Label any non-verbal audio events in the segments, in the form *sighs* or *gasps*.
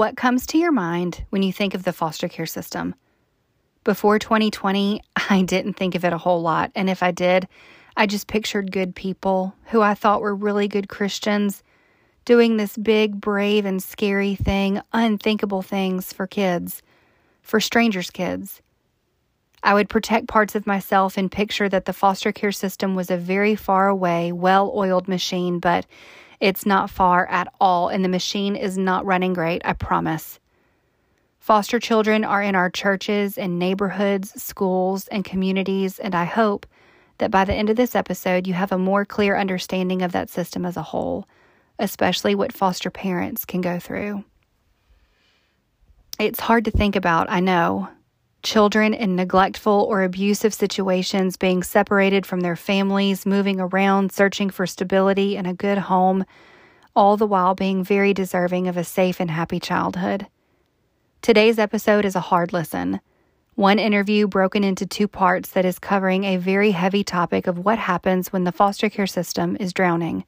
what comes to your mind when you think of the foster care system? Before 2020, *laughs* I didn't think of it a whole lot, and if I did, I just pictured good people who I thought were really good Christians doing this big, brave, and scary thing, unthinkable things for kids, for strangers' kids. I would protect parts of myself and picture that the foster care system was a very far away, well oiled machine, but it's not far at all, and the machine is not running great, I promise. Foster children are in our churches and neighborhoods, schools, and communities, and I hope that by the end of this episode, you have a more clear understanding of that system as a whole, especially what foster parents can go through. It's hard to think about, I know, children in neglectful or abusive situations being separated from their families, moving around, searching for stability and a good home, all the while being very deserving of a safe and happy childhood. Today's episode is a hard listen. One interview broken into two parts that is covering a very heavy topic of what happens when the foster care system is drowning.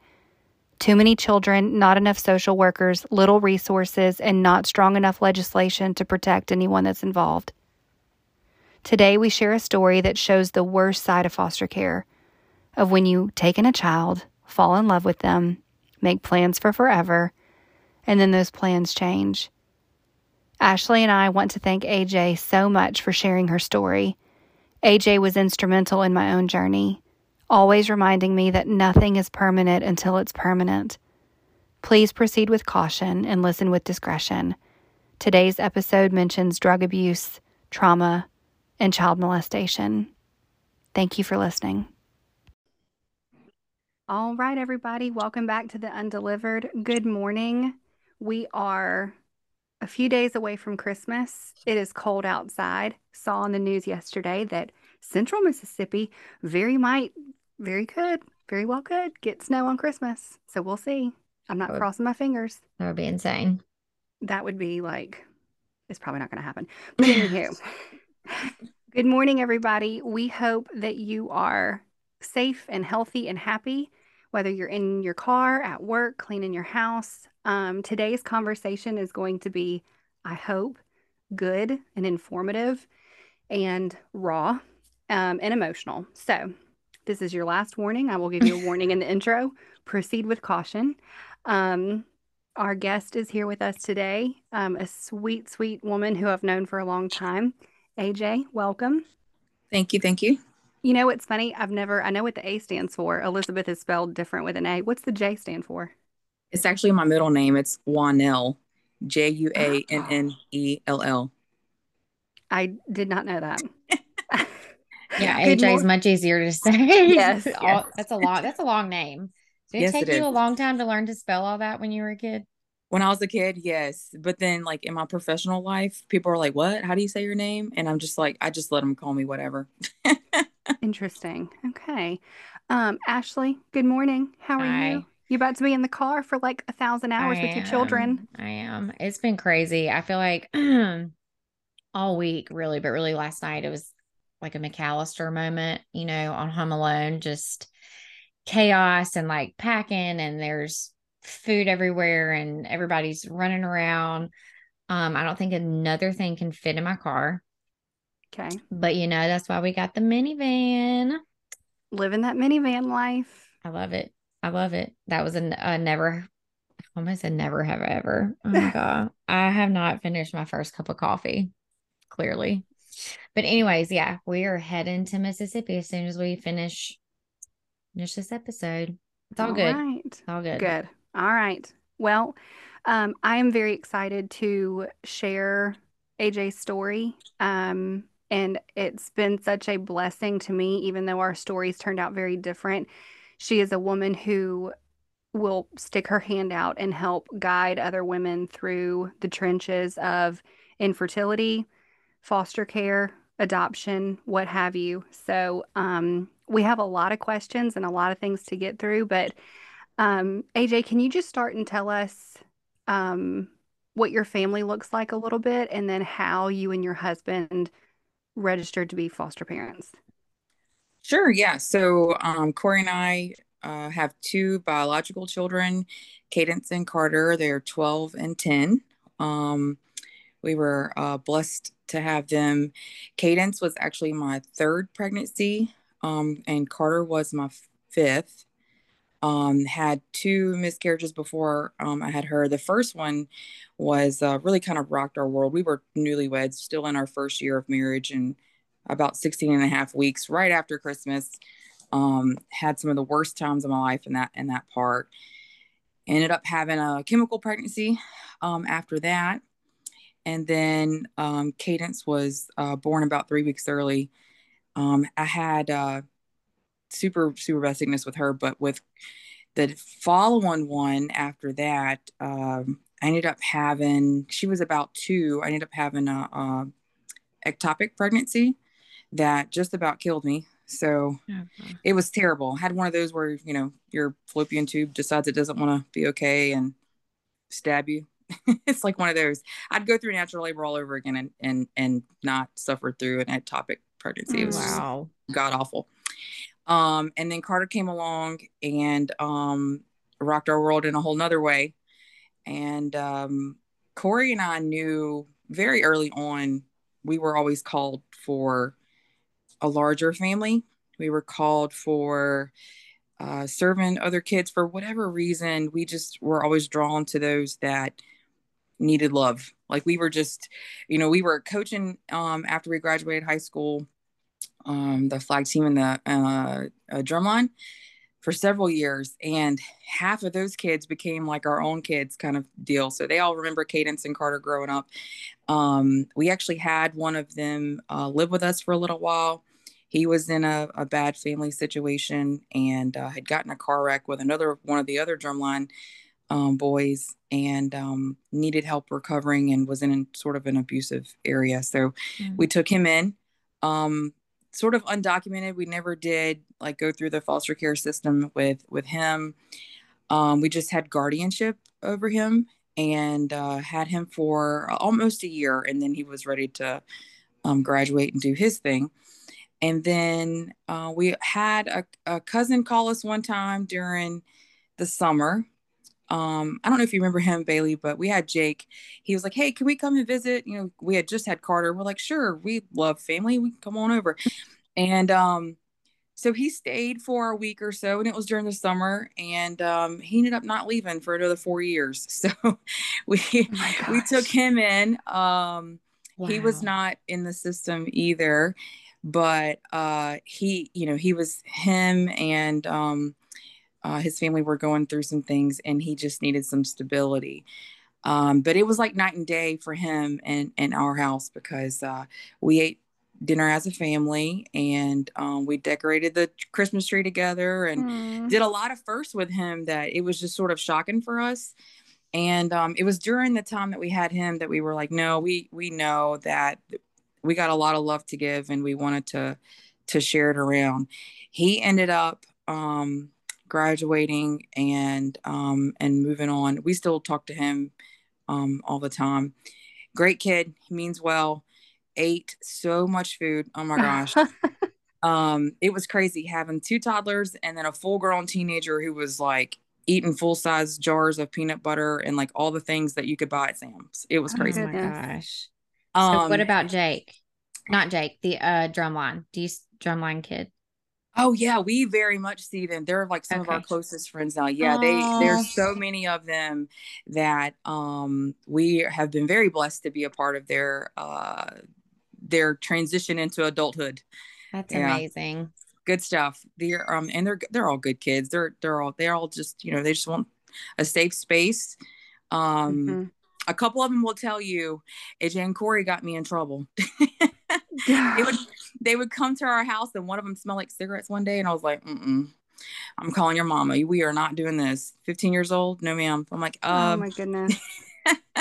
Too many children, not enough social workers, little resources, and not strong enough legislation to protect anyone that's involved. Today, we share a story that shows the worst side of foster care of when you take in a child, fall in love with them, make plans for forever, and then those plans change. Ashley and I want to thank AJ so much for sharing her story. AJ was instrumental in my own journey, always reminding me that nothing is permanent until it's permanent. Please proceed with caution and listen with discretion. Today's episode mentions drug abuse, trauma, and child molestation. Thank you for listening. All right, everybody, welcome back to the Undelivered. Good morning. We are a few days away from Christmas. It is cold outside. Saw on the news yesterday that central Mississippi very might, very could, very well could get snow on Christmas. So we'll see. I'm not would, crossing my fingers. That would be insane. That would be like, it's probably not going to happen. But anywho. *laughs* Good morning, everybody. We hope that you are safe and healthy and happy, whether you're in your car, at work, cleaning your house. Um, today's conversation is going to be, I hope, good and informative and raw um, and emotional. So, this is your last warning. I will give you a warning in the *laughs* intro. Proceed with caution. Um, our guest is here with us today, um, a sweet, sweet woman who I've known for a long time. AJ, welcome. Thank you. Thank you. You know, it's funny. I've never, I know what the A stands for. Elizabeth is spelled different with an A. What's the J stand for? It's actually my middle name. It's Juannell, J U A N N E L L. I did not know that. *laughs* yeah, AJ is much easier to say. Yes, *laughs* yes. that's a long. That's a long name. Did it yes, take it you is. a long time to learn to spell all that when you were a kid? When I was a kid, yes. But then, like in my professional life, people are like, "What? How do you say your name?" And I'm just like, I just let them call me whatever. *laughs* Interesting. Okay. Um, Ashley, good morning. How are Hi. you? You about to be in the car for like a thousand hours I with your children? I am. It's been crazy. I feel like all week, really, but really last night it was like a McCallister moment, you know, on Home Alone, just chaos and like packing, and there's food everywhere and everybody's running around. Um, I don't think another thing can fit in my car. Okay. But you know, that's why we got the minivan. Living that minivan life. I love it. I love it. That was a, a never, almost a never have ever. Oh my *laughs* God. I have not finished my first cup of coffee, clearly. But, anyways, yeah, we are heading to Mississippi as soon as we finish finish this episode. It's all, all good. Right. It's all good. Good. All right. Well, um, I am very excited to share AJ's story. Um, and it's been such a blessing to me, even though our stories turned out very different. She is a woman who will stick her hand out and help guide other women through the trenches of infertility, foster care, adoption, what have you. So, um, we have a lot of questions and a lot of things to get through, but um, AJ, can you just start and tell us um, what your family looks like a little bit and then how you and your husband registered to be foster parents? Sure, yeah. So um, Corey and I uh, have two biological children, Cadence and Carter. They're 12 and 10. Um, we were uh, blessed to have them. Cadence was actually my third pregnancy, um, and Carter was my fifth. Um, had two miscarriages before um, I had her. The first one was uh, really kind of rocked our world. We were newlyweds, still in our first year of marriage, and about 16 and a half weeks right after Christmas. Um, had some of the worst times of my life in that in that part. Ended up having a chemical pregnancy um, after that, and then um, Cadence was uh, born about three weeks early. Um, I had uh, super super bad sickness with her, but with the follow-on one after that, um, I ended up having. She was about two. I ended up having a, a ectopic pregnancy that just about killed me. So okay. it was terrible. I had one of those where you know your fallopian tube decides it doesn't want to be okay and stab you. *laughs* it's like one of those. I'd go through natural labor all over again and and and not suffer through an ectopic pregnancy. It was wow. god awful. Um, and then Carter came along and um, rocked our world in a whole nother way. And um, Corey and I knew very early on we were always called for a larger family. We were called for uh, serving other kids for whatever reason. We just were always drawn to those that needed love. Like we were just, you know, we were coaching um, after we graduated high school, um, the flag team and the uh, uh, drumline for several years. And half of those kids became like our own kids kind of deal. So they all remember cadence and carter growing up. Um, we actually had one of them uh, live with us for a little while. He was in a, a bad family situation and uh, had gotten a car wreck with another one of the other drumline um, boys and um, needed help recovering and was in sort of an abusive area. So mm-hmm. we took him in. Um, sort of undocumented. We never did like go through the foster care system with with him. Um, we just had guardianship over him and uh, had him for almost a year, and then he was ready to um, graduate and do his thing. And then uh, we had a, a, cousin call us one time during the summer. Um, I don't know if you remember him, Bailey, but we had Jake. He was like, "Hey, can we come and visit?" You know, we had just had Carter. We're like, "Sure, we love family. We can come on over." And um, so he stayed for a week or so, and it was during the summer. And um, he ended up not leaving for another four years. *laughs* So we oh we took him in. Um, wow. He was not in the system either, but uh, he, you know, he was him and um, uh, his family were going through some things and he just needed some stability. Um, but it was like night and day for him and, and our house because uh, we ate dinner as a family and um, we decorated the Christmas tree together and mm. did a lot of firsts with him that it was just sort of shocking for us. And um, it was during the time that we had him that we were like, no, we we know that we got a lot of love to give and we wanted to to share it around. He ended up um, graduating and um, and moving on. We still talk to him um, all the time. Great kid. He means well. Ate so much food. Oh my gosh. *laughs* um, it was crazy having two toddlers and then a full grown teenager who was like eating full size jars of peanut butter and like all the things that you could buy at Sam's. It was crazy. Oh my gosh. Um, so what about Jake? Not Jake, the uh drumline. Do you drumline kid? Oh yeah, we very much see them. They're like some okay. of our closest friends now. Yeah, Aww. they there's so many of them that um we have been very blessed to be a part of their uh their transition into adulthood. That's yeah. amazing. Good stuff. They're um and they're they're all good kids. They're they're all they're all just, you know, they just want a safe space. Um mm-hmm. a couple of them will tell you AJ and Corey got me in trouble. *laughs* they would they would come to our house and one of them smelled like cigarettes one day and I was like, mm I'm calling your mama. We are not doing this. 15 years old? No, ma'am. I'm like, um, oh my goodness. *laughs*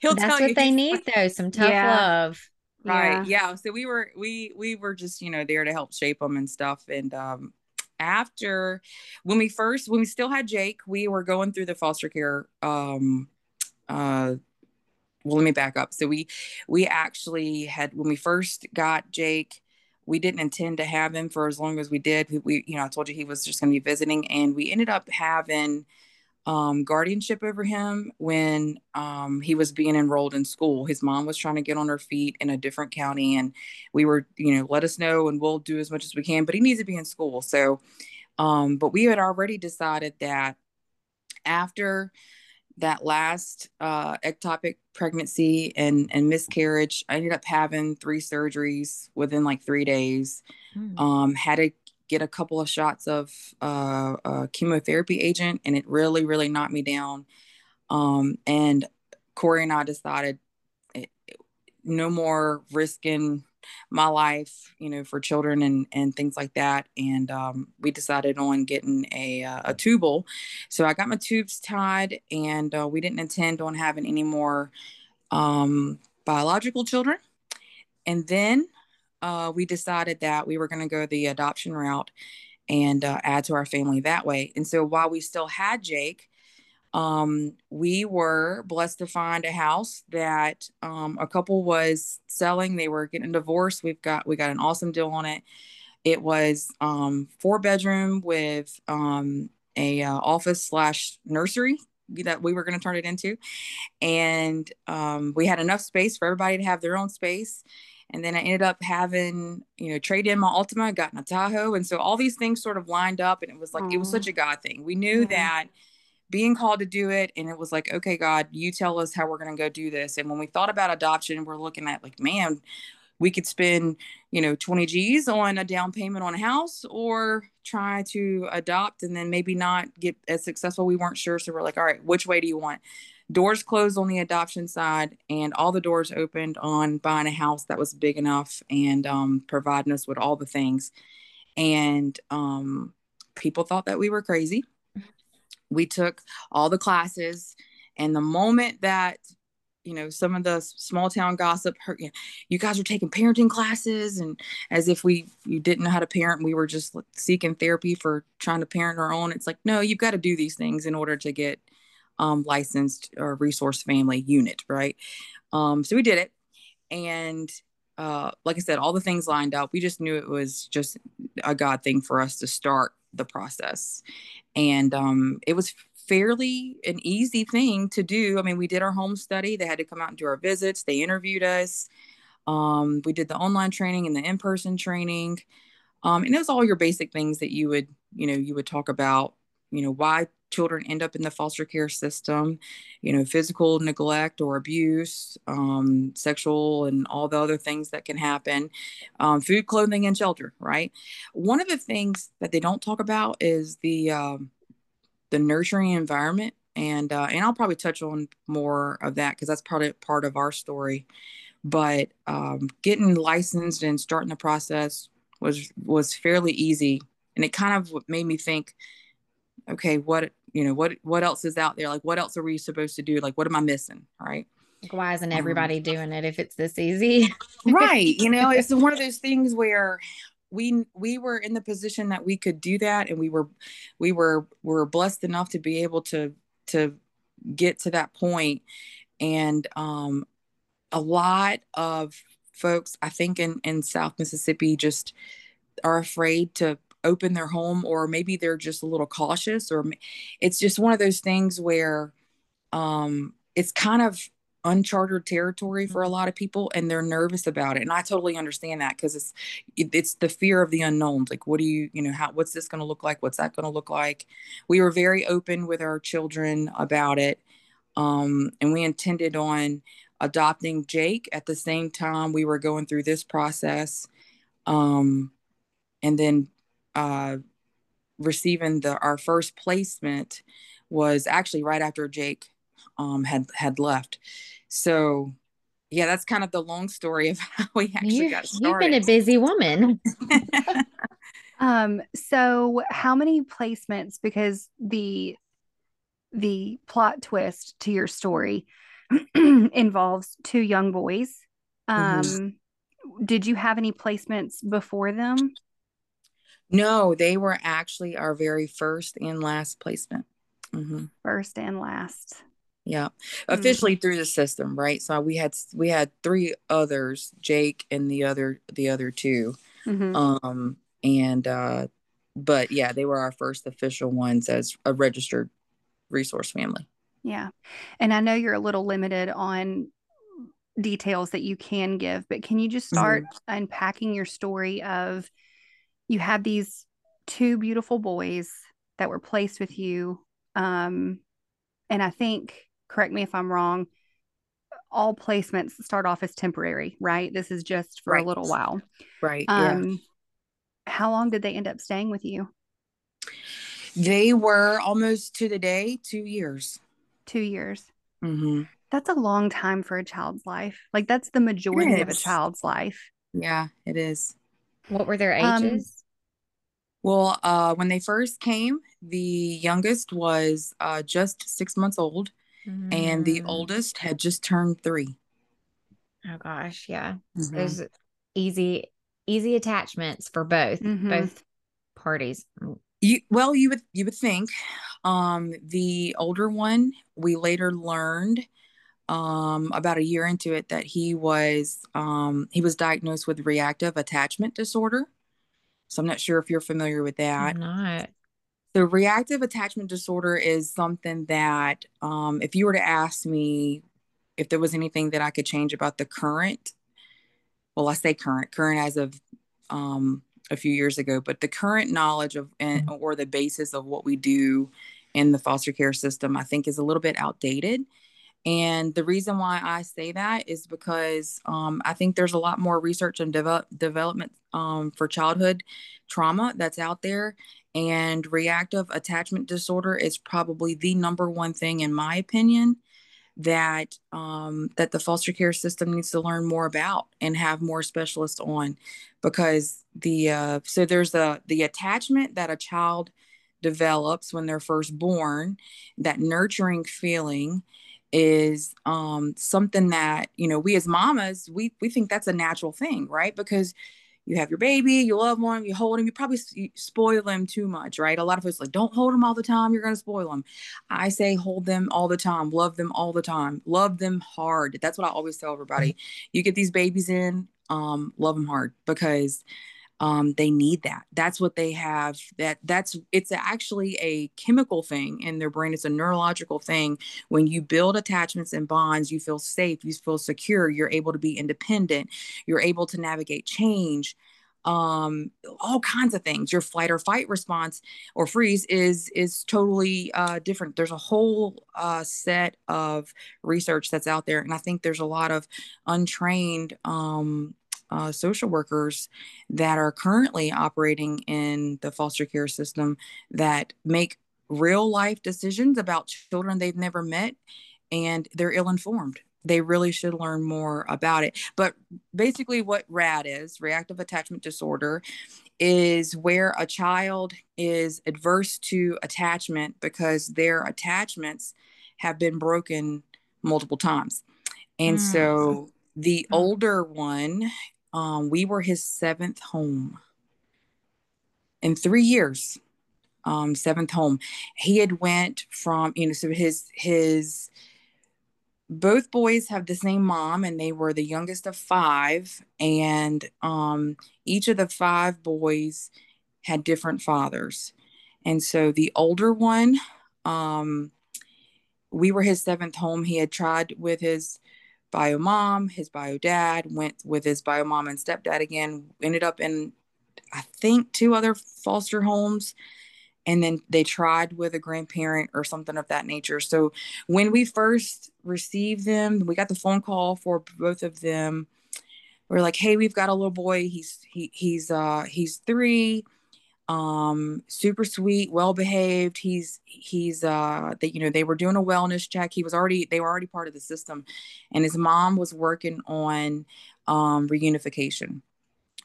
he'll That's what they need though, some tough yeah. love. Right. Yeah. yeah. So we were we we were just, you know, there to help shape them and stuff. And um after when we first when we still had Jake, we were going through the foster care um uh well let me back up so we we actually had when we first got jake we didn't intend to have him for as long as we did we, we you know i told you he was just going to be visiting and we ended up having um, guardianship over him when um, he was being enrolled in school. His mom was trying to get on her feet in a different county, and we were, you know, let us know and we'll do as much as we can. But he needs to be in school. So, um, but we had already decided that after that last uh, ectopic pregnancy and and miscarriage, I ended up having three surgeries within like three days. Mm. Um, had to get a couple of shots of uh, a chemotherapy agent, and it really, really knocked me down. Um, and Corey and I decided it, no more risking my life, you know, for children and and things like that. And um, we decided on getting a uh, a tubal. So I got my tubes tied, and uh, we didn't intend on having any more um, biological children. And then uh, we decided that we were going to go the adoption route and uh, add to our family that way. And so while we still had Jake, um, we were blessed to find a house that um, a couple was selling. They were getting divorced. We've got we got an awesome deal on it. It was um, four bedroom with um, a uh, office slash nursery that we were going to turn it into, and um, we had enough space for everybody to have their own space and then I ended up having, you know, trade in my Altima, got in a Tahoe. And so all these things sort of lined up and it was like, Aww. it was such a God thing. We knew that being called to do it and it was like, okay, God, you tell us how we're going to go do this. And when we thought about adoption, we're looking at like, man, we could spend, you know, 20 G's on a down payment on a house or try to adopt and then maybe not get as successful. We weren't sure. So we're like, all right, which way do you want? doors closed on the adoption side and all the doors opened on buying a house that was big enough and um, providing us with all the things and um, people thought that we were crazy we took all the classes and the moment that you know some of the small town gossip you, know, you guys are taking parenting classes and as if we you didn't know how to parent we were just seeking therapy for trying to parent our own it's like no you've got to do these things in order to get um, licensed or resource family unit, right? Um, so we did it. And uh, like I said, all the things lined up. We just knew it was just a God thing for us to start the process. And um, it was fairly an easy thing to do. I mean, we did our home study. They had to come out and do our visits. They interviewed us. Um, we did the online training and the in-person training. Um, and it was all your basic things that you would, you know, you would talk about, you know, why children end up in the foster care system, you know, physical neglect or abuse, um, sexual, and all the other things that can happen, um, food, clothing, and shelter. Right. One of the things that they don't talk about is the um, the nurturing environment, and uh, and I'll probably touch on more of that because that's part of part of our story. But um, getting licensed and starting the process was was fairly easy, and it kind of made me think okay what you know what what else is out there? Like what else are we supposed to do? Like what am i missing? Right? Like why isn't um, everybody um, *laughs* doing it if it's this easy? Right. You know it's *laughs* one of those things where we we were in the position that we could do that and we were we were were blessed enough to be able to to get to that point. And um a lot of folks i think in in south mississippi just are afraid to open their home or maybe they're just a little cautious or it's just one of those things where um it's kind of uncharted territory for a mm-hmm. lot of people and they're nervous about it and i totally understand that because it's it's the fear of the unknowns like what do you you know how what's this going to look like what's that going to look like we were very open with our children about it um and we intended on adopting jake at the same time we were going through this process um and then uh, receiving the our first placement was actually right after Jake um, had had left. So yeah, that's kind of the long story of *laughs* how we actually you, got started. You've been a busy woman. *laughs* um, so how many placements? Because the the plot twist to your story *clears throat* involves two young boys. Mm-hmm. Um, mm-hmm. did you have any placements before them? No, they were actually our very first and last placement. Mm-hmm. First and last. Yeah, mm-hmm. officially mm-hmm. through the system, right? So we had we had three others, Jake and the other the other 2 mm-hmm. Um, and uh, but yeah, they were our first official ones as a registered resource family. Yeah. And I know you're a little limited on details that you can give, but can you just start mm-hmm. unpacking your story of you had these two beautiful boys that were placed with you. Um, and I think, correct me if I'm wrong, all placements start off as temporary, right? This is just for right. a little while. Right. Um, yeah. How long did they end up staying with you? They were almost to the day, two years. Two years. Mm-hmm. That's a long time for a child's life. Like that's the majority of a child's life. Yeah, it is. What were their um, ages? Um, well, uh, when they first came, the youngest was uh, just six months old, mm. and the mm. oldest had just turned three. Oh gosh, yeah. Mm-hmm. There's easy, easy attachments for both mm-hmm. both parties. You well, you would you would think. Um, the older one, we later learned um, about a year into it that he was um, he was diagnosed with reactive attachment disorder. So I'm not sure if you're familiar with that. I'm not. The reactive attachment disorder is something that, um, if you were to ask me if there was anything that I could change about the current, well, I say current, current as of um, a few years ago, but the current knowledge of and, mm-hmm. or the basis of what we do in the foster care system, I think is a little bit outdated. And the reason why I say that is because um, I think there's a lot more research and develop, development um, for childhood trauma that's out there. And reactive attachment disorder is probably the number one thing, in my opinion, that um, that the foster care system needs to learn more about and have more specialists on, because the uh, so there's the the attachment that a child develops when they're first born, that nurturing feeling is um, something that you know we as mamas we we think that's a natural thing right? Because you have your baby you love one you hold him you probably spoil them too much right? A lot of us like don't hold them all the time you're going to spoil them i say hold them all the time love them all the time love them hard. That's what i always tell everybody. You get these babies in um, love them hard because um, they need that. That's what they have that that's it's actually a chemical thing in their brain. It's a neurological thing. When you build attachments and bonds you feel safe you feel secure you're able to be independent you're able to navigate change um all kinds of things. Your flight or fight response or freeze is is totally uh different. There's a whole uh set of research that's out there and i think there's a lot of untrained um uh, social workers that are currently operating in the foster care system that make real life decisions about children they've never met and they're ill informed. They really should learn more about it. But basically, what RAD is reactive attachment disorder is where a child is adverse to attachment because their attachments have been broken multiple times. And mm. so the mm. older one um, we were his seventh home in three years. Um, seventh home. He had went from you know so his his both boys have the same mom and they were the youngest of five and um, each of the five boys had different fathers and so the older one um, we were his seventh home he had tried with his bio mom, his bio dad, went with his bio mom and stepdad again, ended up in, I think, two other foster homes. And then they tried with a grandparent or something of that nature. So when we first received them, we got the phone call for both of them. We are like, hey, we've got a little boy. He's he he's uh he's three um super sweet well behaved he's he's uh that you know they were doing a wellness check. He was already they were already part of the system. And his mom was working on um reunification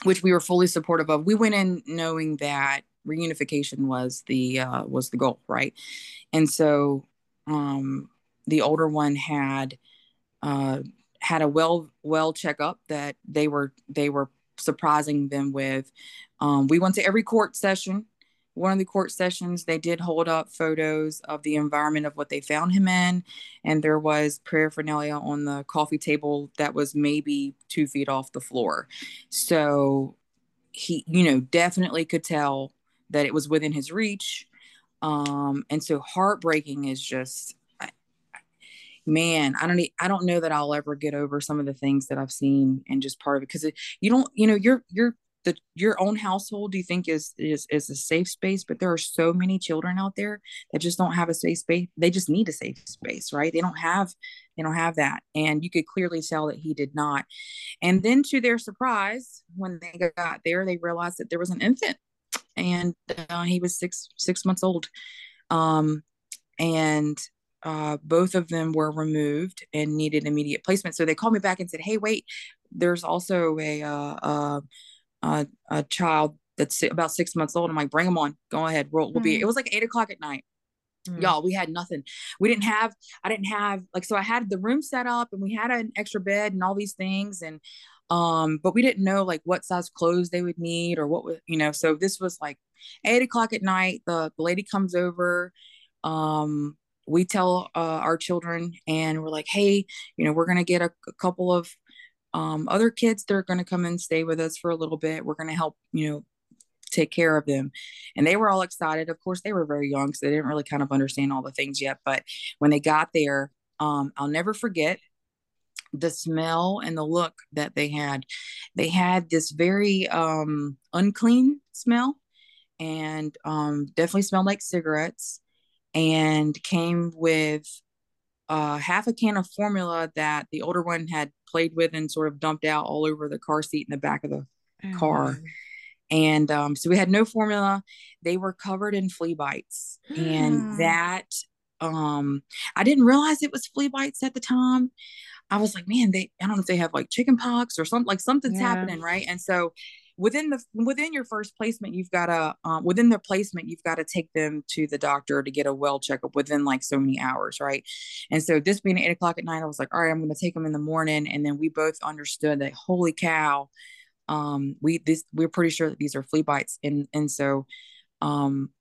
which we were fully supportive of. We went in knowing that reunification was the uh was the goal right? And so um the older one had uh had a well well checkup that they were they were surprising them with um, we went to every court session. One of the court sessions, they did hold up photos of the environment of what they found him in. And there was paraphernalia on the coffee table that was maybe two feet off the floor. So he, you know, definitely could tell that it was within his reach. Um, and so heartbreaking is just man, I don't I don't know that I'll ever get over some of the things that I've seen and just part of it because you don't you know you're you're the your own household do you think is is is a safe space but there are so many children out there that just don't have a safe space they just need a safe space right? They don't have they don't have that and you could clearly tell that he did not and then to their surprise when they got there they realized that there was an infant and uh, he was six six months old um and uh, both of them were removed and needed immediate placement. So they called me back and said, "Hey, wait, there's also a uh, uh, a, a child that's about six months old." I'm like, "Bring them on, go ahead. We'll, we'll be." It mm. was like eight o'clock at night. Mm-hmm. Y'all, we had nothing. We didn't have. I didn't have like so. I had the room set up and we had an extra bed and all these things and um but we didn't know like what size clothes they would need or what would you know so this was like eight o'clock at night the, the lady comes over um we tell uh, our children and we're like hey you know we're going to get a, a, couple of um, other kids that are going to come and stay with us for a little bit. We're going to help you know take care of them. And they were all excited. Of course they were very young so they didn't really kind of understand all the things yet but when they got there um, i'll never forget the smell and the look that they had. They had this very um, unclean smell and um, definitely smelled like cigarettes and came with uh, half a can of formula that the older one had played with and sort of dumped out all over the car seat in the back of the mm-hmm. car. And um, so we had no formula. They were covered in flea bites. Mm. And that, um, I didn't realize it was flea bites at the time. I was like, man, they, I don't know if they have like chicken pox or something, like something's yeah. happening. Right. And so within the within your first placement you've got to um, within their placement you've got to take them to the doctor to get a well checkup within like so many hours right? And so this being eight o'clock at night i was like all right i'm going to take them in the morning. And then we both understood that holy cow um we this we're pretty sure that these are flea bites. And and so um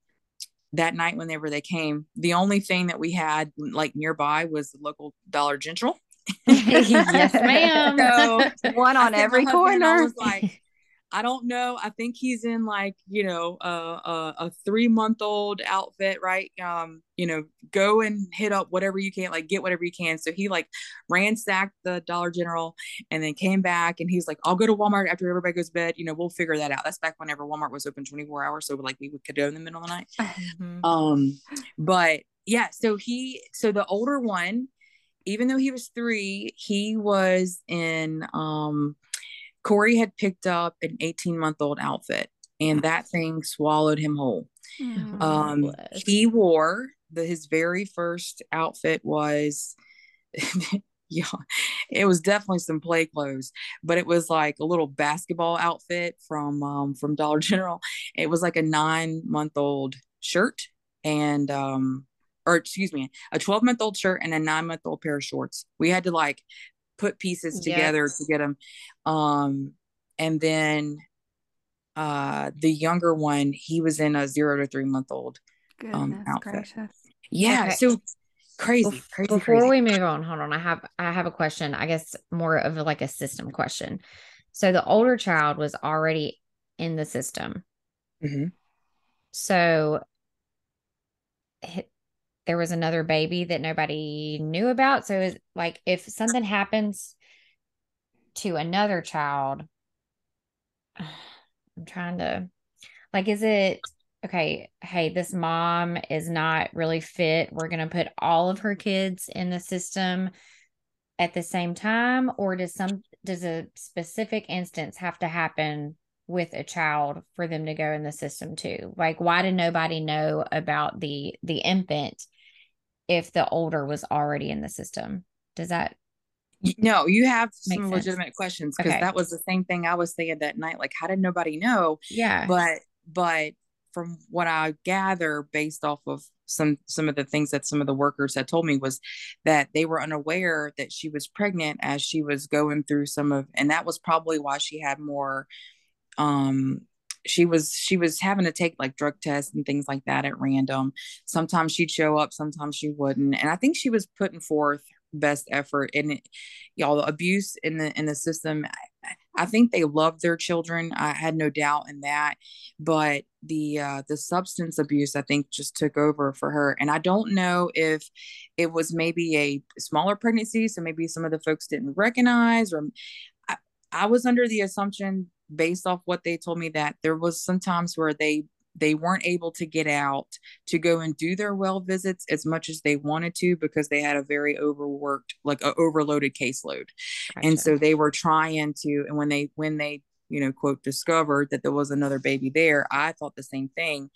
that night whenever they came the only thing that we had like nearby was the local dollar general. *laughs* Yes ma'am. *laughs* So one on every corner I was like I don't know. I think he's in like, you know, a, a, a three month old outfit, right? Um, you know, go and hit up whatever you can, like get whatever you can. So he like ransacked the Dollar General and then came back and he's like, I'll go to Walmart after everybody goes to bed. You know, we'll figure that out. That's back whenever Walmart was open 24 hours. So like we could go in the middle of the night. Mm-hmm. Um, but yeah, so he, so the older one, even though he was three, he was in, um, Corey had picked up an 18 month old outfit and that thing swallowed him whole. Mm, um, he wore the, his very first outfit was, *laughs* yeah, it was definitely some play clothes, but it was like a little basketball outfit from, um, from Dollar *laughs* General. It was like a nine month old shirt and, um, or excuse me, a 12 month old shirt and a nine month old pair of shorts. We had to like put pieces together yes. to get them. Um, and then uh, the younger one, he was in a zero to three month old um, outfit. Gracious. Yeah, okay. so crazy, crazy. Before crazy. we move on, hold on. I have I have a question. I guess more of like a system question. So the older child was already in the system. Mm-hmm. So there was another baby that nobody knew about. So it's like if something happens to another child, *sighs* I'm trying to like, is it okay? Hey, this mom is not really fit. We're going to put all of her kids in the system at the same time, or does some does a specific instance have to happen with a child for them to go in the system too? Like, why did nobody know about the the infant if the older was already in the system. Does that no, you have some sense? legitimate questions because okay. that was the same thing I was saying that night. Like, how did nobody know? Yeah. But but from what I gather based off of some some of the things that some of the workers had told me was that they were unaware that she was pregnant as she was going through some of and that was probably why she had more um she was she was having to take like drug tests and things like that at random. Sometimes she'd show up sometimes she wouldn't. And i think she was putting forth best effort and y'all abuse in the in the system I think they loved their children. I had no doubt in that, but the uh, the substance abuse I think just took over for her, and I don't know if it was maybe a smaller pregnancy, so maybe some of the folks didn't recognize, or I, I was under the assumption based off what they told me that there was some times where they they weren't able to get out to go and do their well visits as much as they wanted to because they had a very overworked like a overloaded caseload gotcha. and so they were trying to and when they when they you know quote discovered that there was another baby there i thought the same thing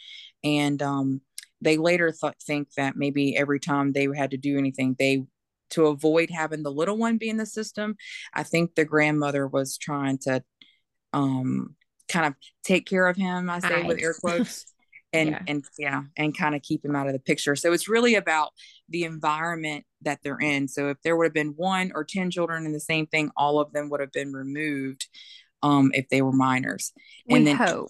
and um they later thought think that maybe every time they had to do anything they to avoid having the little one be in the system i think the grandmother was trying to um kind of take care of him, I say with air *laughs* quotes. and yeah. and yeah and kind of keep him out of the picture. So it's really about the environment that they're in. So if there would have been one or 10 children in the same thing all of them would have been removed um if they were minors. And we then hope.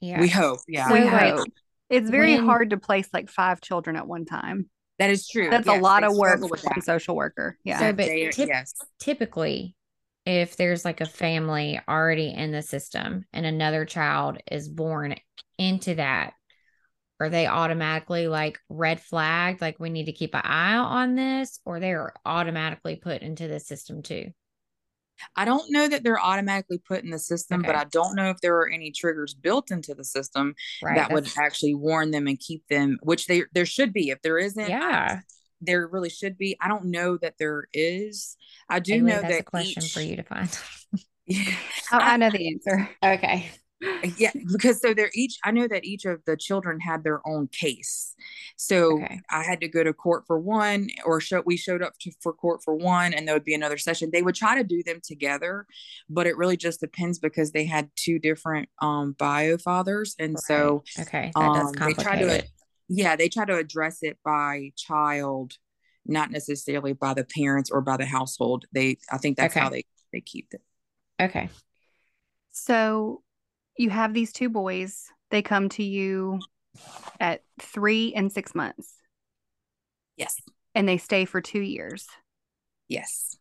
Yeah we hope yeah. We hope. it's very when, hard to place like five children at one time. That is true that's yes, a lot of work for a social worker yeah. So but they, yes. typically if there's like a family already in the system and another child is born into that are they automatically like red flagged like we need to keep an eye on this or they're automatically put into the system too? I don't know that they're automatically put in the system okay. but i don't know if there are any triggers built into the system right, that would actually warn them and keep them which they there should be. If there isn't yeah there really should be. I don't know that there is. I do know that's that a question each, for you to find. *laughs* yeah, I, I know the answer. Okay. Yeah, because so they're each. I know that each of the children had their own case, so okay. I had to go to court for one, or show we showed up to, for court for one, and there would be another session. They would try to do them together, but it really just depends because they had two different um bio fathers, and right. so okay, that does complicate they try to it yeah they try to address it by child not necessarily by the parents or by the household. They i think that's okay. how they they keep it. Okay. So you have these two boys. They come to you at three and six months. Yes. And they stay for two years. Yes.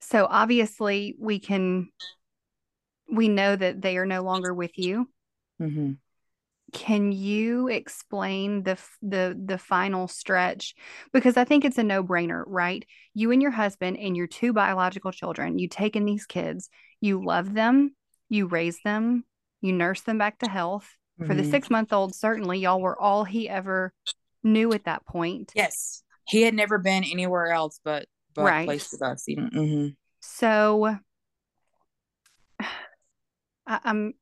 So obviously we can we know that they are no longer with you. Mm-hmm can you explain the the the final stretch because i think it's a no-brainer right you and your husband and your two biological children you take in these kids you love them you raise them you nurse them back to health mm-hmm. for the mm-hmm. six month old certainly y'all were all he ever knew at that point yes he had never been anywhere else but but right. place with us mm-hmm. so *sighs* I, i'm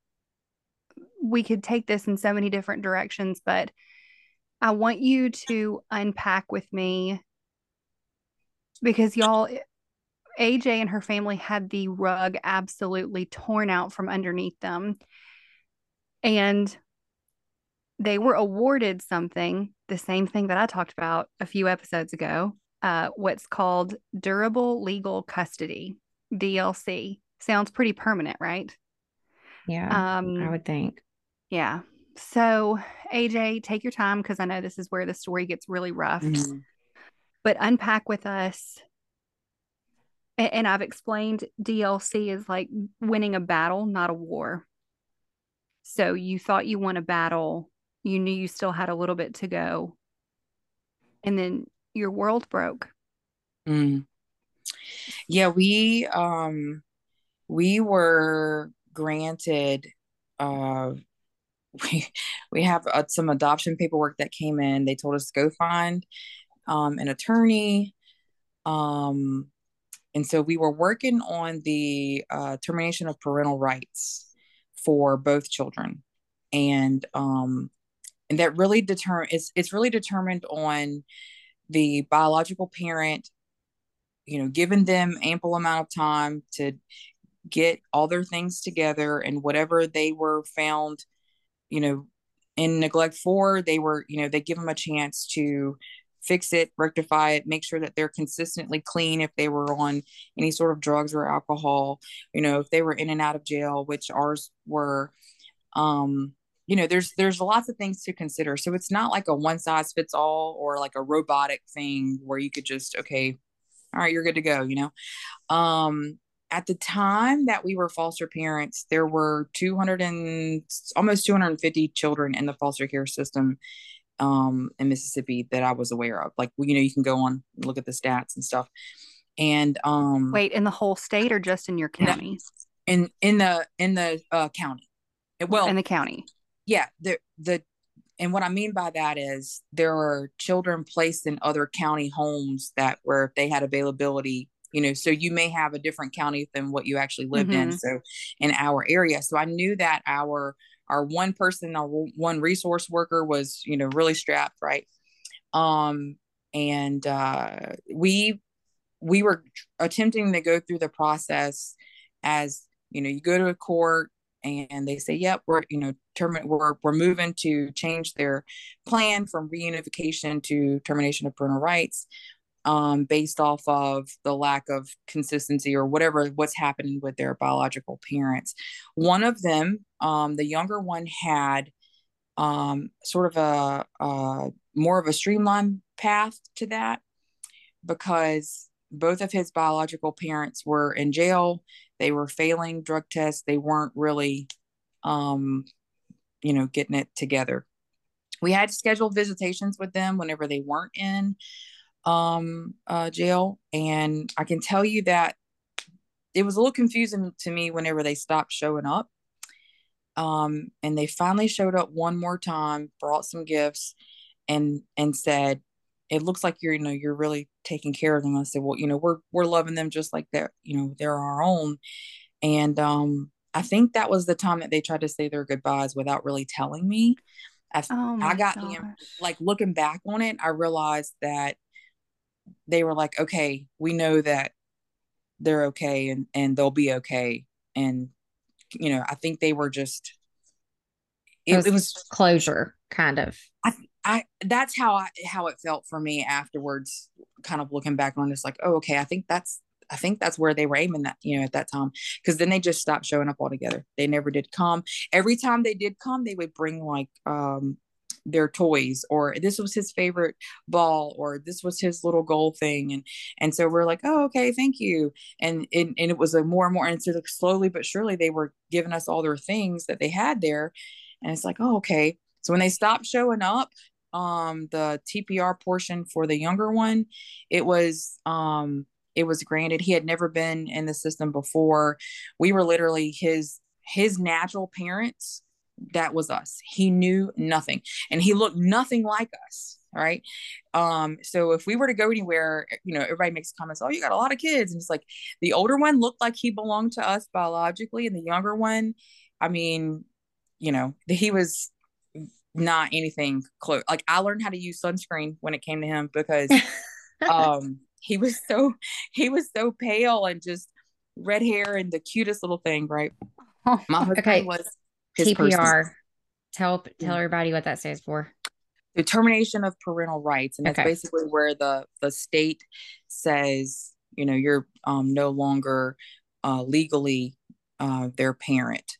we could take this in so many different directions, but I want you to unpack with me because y'all, AJ and her family had the rug absolutely torn out from underneath them. And they were awarded something, the same thing that I talked about a few episodes ago, uh, what's called durable legal custody, DLC. Sounds pretty permanent, right? Yeah, um, I would think. Yeah. So, AJ, take your time because I know this is where the story gets really rough. Mm-hmm. But unpack with us. And, and I've explained DLC is like winning a battle, not a war. So, you thought you won a battle, you knew you still had a little bit to go. And then your world broke. Mm. Yeah, we um we were granted uh we we have uh, some adoption paperwork that came in. They told us to go find um, an attorney, um, and so we were working on the uh, termination of parental rights for both children, and um, and that really determine it's it's really determined on the biological parent, you know, giving them ample amount of time to get all their things together and whatever they were found you know, in neglect for, they were, you know, they give them a chance to fix it, rectify it, make sure that they're consistently clean if they were on any sort of drugs or alcohol, you know, if they were in and out of jail, which ours were. Um, you know, there's there's lots of things to consider. So it's not like a one size fits all or like a robotic thing where you could just okay, all right, you're good to go, you know. Um, at the time that we were foster parents, there were 200 and almost 250 children in the foster care system um, in Mississippi that I was aware of. Like, you know, you can go on look at the stats and stuff. And um, wait, in the whole state or just in your county? In in the in the uh, county. Well, in the county. Yeah, the the and what I mean by that is there are children placed in other county homes that where if they had availability, you know, so you may have a different county than what you actually lived mm-hmm. in. So in our area. So I knew that our our one person, our one resource worker was, you know, really strapped, right? Um, and uh we we were attempting to go through the process as you know, you go to a court, and they say, "Yep, we're you know term- we're we're moving to change their plan from reunification to termination of parental rights." Um, based off of the lack of consistency or whatever what's happening with their biological parents. One of them, um, the younger one, had um, sort of a, a more of a streamlined path to that because both of his biological parents were in jail. They were failing drug tests. They weren't really um you know getting it together. We had scheduled visitations with them whenever they weren't in um uh jail. And i can tell you that it was a little confusing to me whenever they stopped showing up. Um and they finally showed up one more time brought some gifts and and said it looks like you're you know you're really taking care of them. I said well you know we're we're loving them just like they're you know they're our own. And um i think that was the time that they tried to say their goodbyes without really telling me. I, oh I got gosh. the like looking back on it i realized that they were like okay we know that they're okay and and they'll be okay and you know i think they were just it, it was, it was closure kind of I, I that's how I how it felt for me afterwards, kind of looking back on this, like, oh, okay, I think that's I think that's where they were aiming that, you know, at that time. Cause then they just stopped showing up altogether. They never did come. Every time they did come, they would bring like um their toys or this was his favorite ball or this was his little goal thing and and so we're like oh okay thank you and and, and it was a more and more and so slowly but surely they were giving us all their things that they had there and it's like oh okay so when they stopped showing up um the TPR portion for the younger one, it was um it was granted. He had never been in the system before. We were literally his his natural parents. That was us. He knew nothing and he looked nothing like us. Right. Um, so if we were to go anywhere, you know, everybody makes comments, oh, you got a lot of kids. And it's like the older one looked like he belonged to us biologically, and the younger one, I mean, you know, he was not anything close. Like I learned how to use sunscreen when it came to him because *laughs* um he was so he was so pale and just red hair and the cutest little thing, right? Oh, My husband okay. was TPR. Person. Tell tell everybody what that stands for. The termination of parental rights, and that's okay. basically where the the state says, you know, you're um, no longer uh, legally uh, their parent.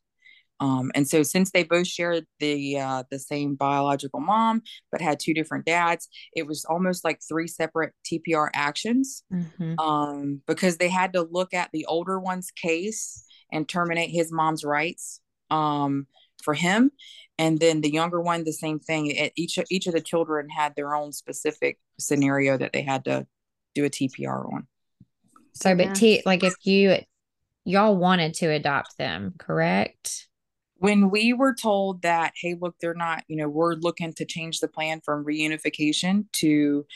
Um, and so since they both shared the uh, the same biological mom but had two different dads, it was almost like three separate TPR actions mm-hmm. um, because they had to look at the older one's case and terminate his mom's rights um, for him, and then the younger one the same thing. It, each each of the children had their own specific scenario that they had to do a TPR on. So, but T, like if you y'all wanted to adopt them, correct? when we were told that hey look they're not you know we're looking to change the plan from reunification to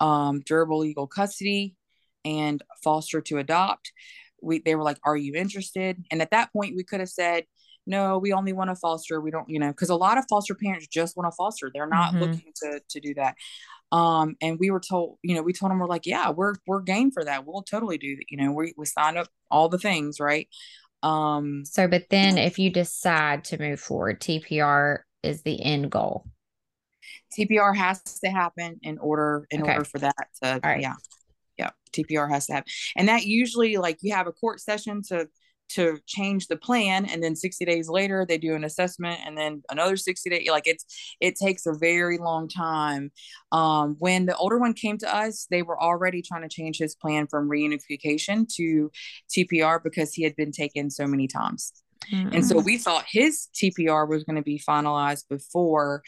um, durable legal custody and foster to adopt we they were like are you interested and at that point we could have said no we only want to foster we don't you know because a lot of foster parents just want to foster they're not mm-hmm. looking to to do that um and we were told you know we told them we're like yeah we're we're game for that we'll totally do that you know we, we signed up all the things right um, so, but then if you decide to move forward, TPR is the end goal. TPR has to happen in order in okay. order for that to right. yeah. Yeah. TPR has to happen. And that usually like you have a court session to to change the plan and then 60 days later they do an assessment and then another 60 days like it's it takes a very long time um, when the older one came to us they were already trying to change his plan from reunification to tpr because he had been taken so many times mm-hmm. and so we thought his tpr was going to be finalized before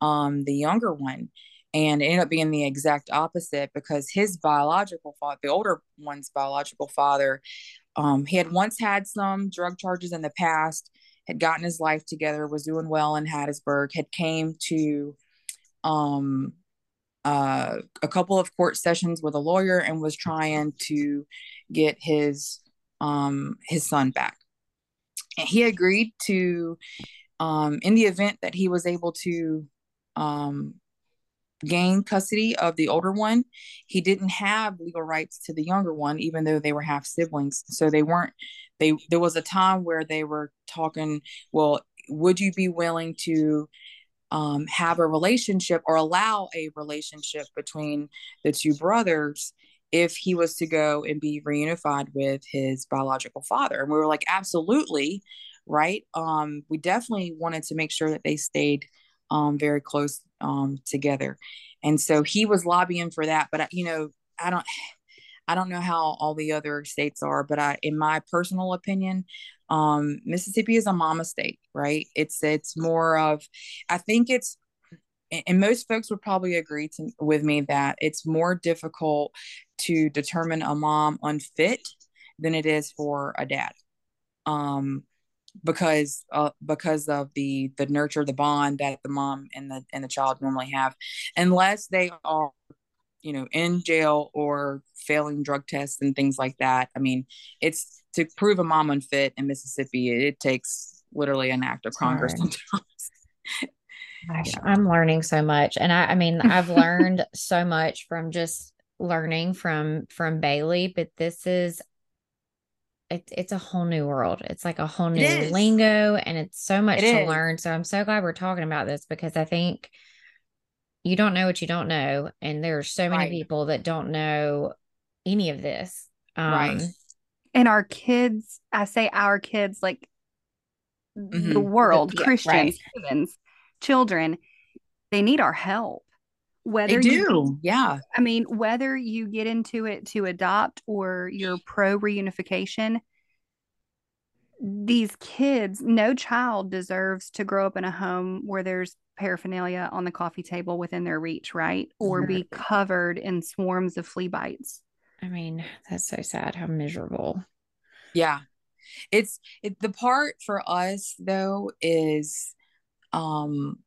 um, the younger one and it ended up being the exact opposite because his biological father the older one's biological father um, he had once had some drug charges in the past had gotten his life together was doing well in hattiesburg had came to um, uh, a couple of court sessions with a lawyer and was trying to get his um, his son back. And he agreed to um, in the event that he was able to um, gain custody of the older one, he didn't have legal rights to the younger one, even though they were half siblings. So they weren't, they, there was a time where they were talking, well, would you be willing to um, have a relationship or allow a relationship between the two brothers if he was to go and be reunified with his biological father? And we were like, absolutely. Right. Um, we definitely wanted to make sure that they stayed um, very close um, together. And so he was lobbying for that. But, you know, I don't. I don't know how all the other states are, but I, in my personal opinion, um, Mississippi is a mama state, right? It's it's more of, I think it's, and most folks would probably agree to, with me that it's more difficult to determine a mom unfit than it is for a dad. Um, because uh, because of the the nurture the bond that the mom and the and the child normally have. Unless they are you know in jail or failing drug tests and things like that i mean it's to prove a mom unfit in mississippi it, takes literally an act of congress sometimes. *laughs* Gosh, i'm learning so much. And i i mean *laughs* i've learned so much from just learning from from bailey but this is it's it's a whole new world. It's like a whole new lingo and it's so much it to is. learn. So I'm so glad we're talking about this because I think you don't know what you don't know. And there are so many right. people that don't know any of this. Um, right. And our kids, I say our kids, like mm-hmm. the world, yeah, Christians, right. humans, children, they need our help. Whether they do, you, yeah. I mean, whether you get into it to adopt or you're pro reunification, these kids, no child deserves to grow up in a home where there's paraphernalia on the coffee table within their reach, right? Or be covered in swarms of flea bites. I mean, that's so sad. How miserable. Yeah. It's it, the part for us though is um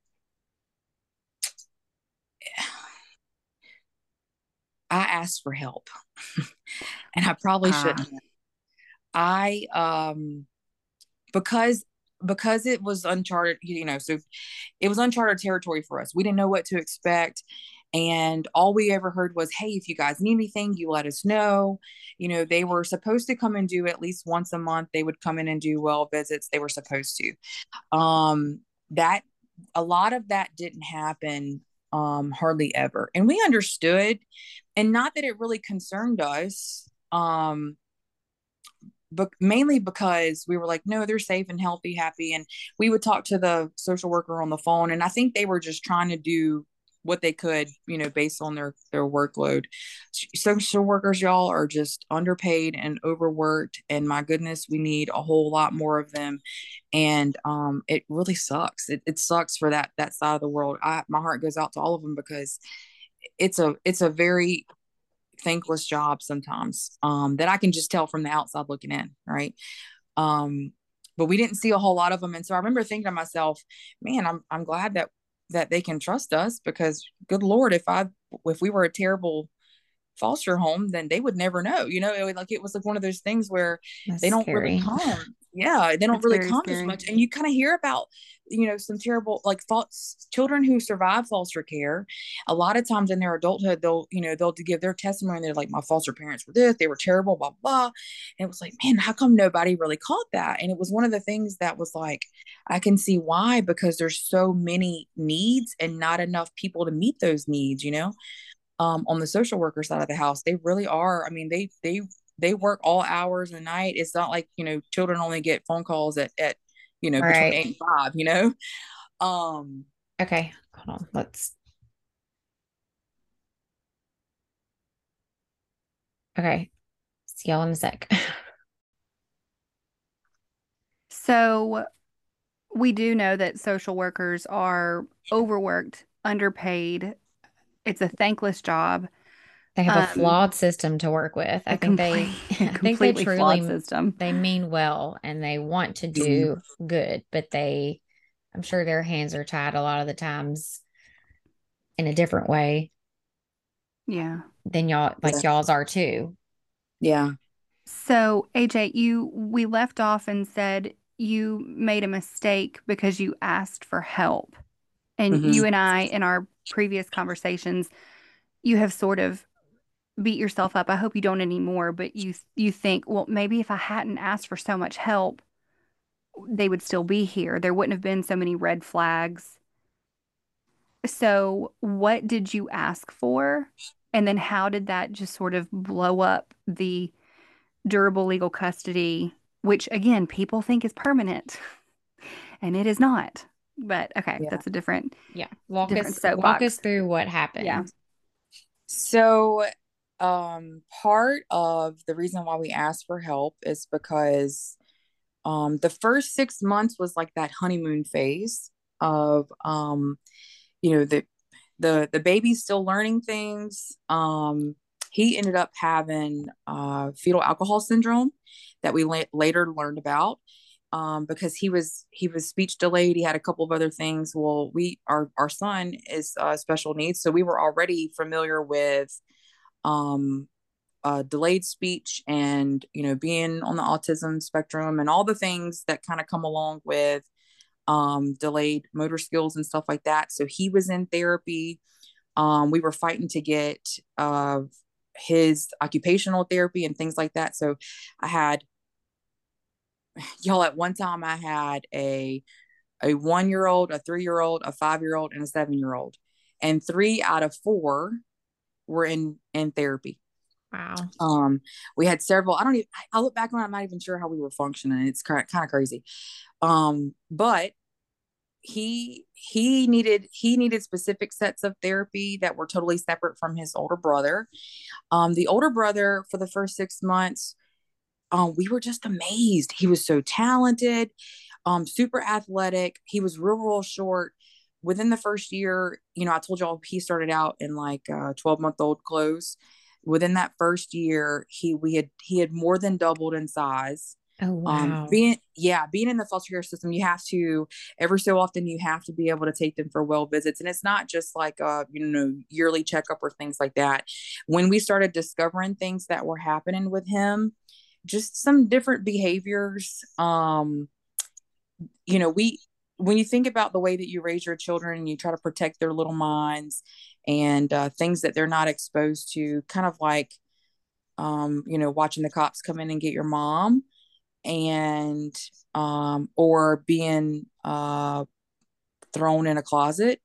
I asked for help *laughs* and I probably uh. shouldn't. I um because because it was uncharted, you know, so it was uncharted territory for us. We didn't know what to expect. And all we ever heard was, hey, if you guys need anything, you let us know. You know, they were supposed to come and do at least once a month. They would come in and do well visits. They were supposed to. Um, that a lot of that didn't happen um, hardly ever. And we understood, and not that it really concerned us, um, but mainly because we were like, no, they're safe and healthy, happy. And we would talk to the social worker on the phone. And I think they were just trying to do what they could, you know, based on their their workload. Social workers, y'all, are just underpaid and overworked, and my goodness, we need a whole lot more of them. And um, it really sucks. It, it sucks for that that side of the world. I my heart goes out to all of them because it's a it's a very thankless job sometimes um, that I can just tell from the outside looking in, right? Um, but we didn't see a whole lot of them, and so I remember thinking to myself, "Man, I'm I'm glad that that they can trust us because good lord if i if we were a terrible foster home then they would never know you know it, like it was like one of those things where That's they don't scary. really come yeah they don't That's really come scary. as much and you kind of hear about you know some terrible like false children who survive foster care a lot of times in their adulthood they'll you know they'll give their testimony they're like my foster parents were this they were terrible blah blah and it was like man how come nobody really caught that and it was one of the things that was like i can see why because there's so many needs and not enough people to meet those needs you know um, on the social worker side of the house they really are i mean they they they work all hours of the night. It's not like, you know, children only get phone calls at, at you know, between eight and five, you know? *laughs* Um, okay. Hold on. Let's, okay. See y'all in a sec. *laughs* so we do know that social workers are overworked, underpaid. It's a thankless job. They have um, a flawed system to work with. I think complete, *laughs* they I think they truly system. they mean well and they want to do mm-hmm. good, but they I'm sure their hands are tied a lot of the times in a different way. Yeah. Than y'all like yeah. y'all's are too. Yeah. So AJ, you we left off and said you made a mistake because you asked for help. And mm-hmm. you and I in our previous conversations, you have sort of beat yourself up. I hope you don't anymore, but you you think, well, maybe if I hadn't asked for so much help, they would still be here. There wouldn't have been so many red flags. So, what did you ask for? And then how did that just sort of blow up the durable legal custody, which again, people think is permanent *laughs* and it is not. But okay, yeah. that's a different yeah. Walk different us walk us through what happened. Yeah. So um, part of the reason why we asked for help is because um, the first six months was like that honeymoon phase of um, you know the the the baby's still learning things um, he ended up having uh, fetal alcohol syndrome that we la- later learned about um, because he was he was speech delayed. He had a couple of other things. Well, we our our son is uh, special needs, so we were already familiar with um, uh, delayed speech and you know being on the autism spectrum and all the things that kind of come along with um, delayed motor skills and stuff like that. So he was in therapy. Um, we were fighting to get uh, his occupational therapy and things like that. So I had *laughs* y'all at one time I had a a one year old, a three year old, a five year old, and a seven year old, and three out of four were in in therapy. Wow. Um, we had several. I don't even. I look back on. I'm not even sure how we were functioning. It's kind of, kind of crazy. Um, but he he needed he needed specific sets of therapy that were totally separate from his older brother. Um, the older brother for the first six months, um, we were just amazed. He was so talented, um, super athletic. He was real, real short within the first year, you know, I told y'all he started out in like uh 12 month old clothes. Within that first year, he we had he had more than doubled in size. Oh um, wow. Um, being yeah, being in the foster care system, you have to every so often you have to be able to take them for well visits, and it's not just like a you know yearly checkup or things like that. When we started discovering things that were happening with him, just some different behaviors. Um, you know, we when you think about the way that you raise your children and you try to protect their little minds and uh, things that they're not exposed to, kind of like, um, you know, watching the cops come in and get your mom and, um, or being uh, thrown in a closet,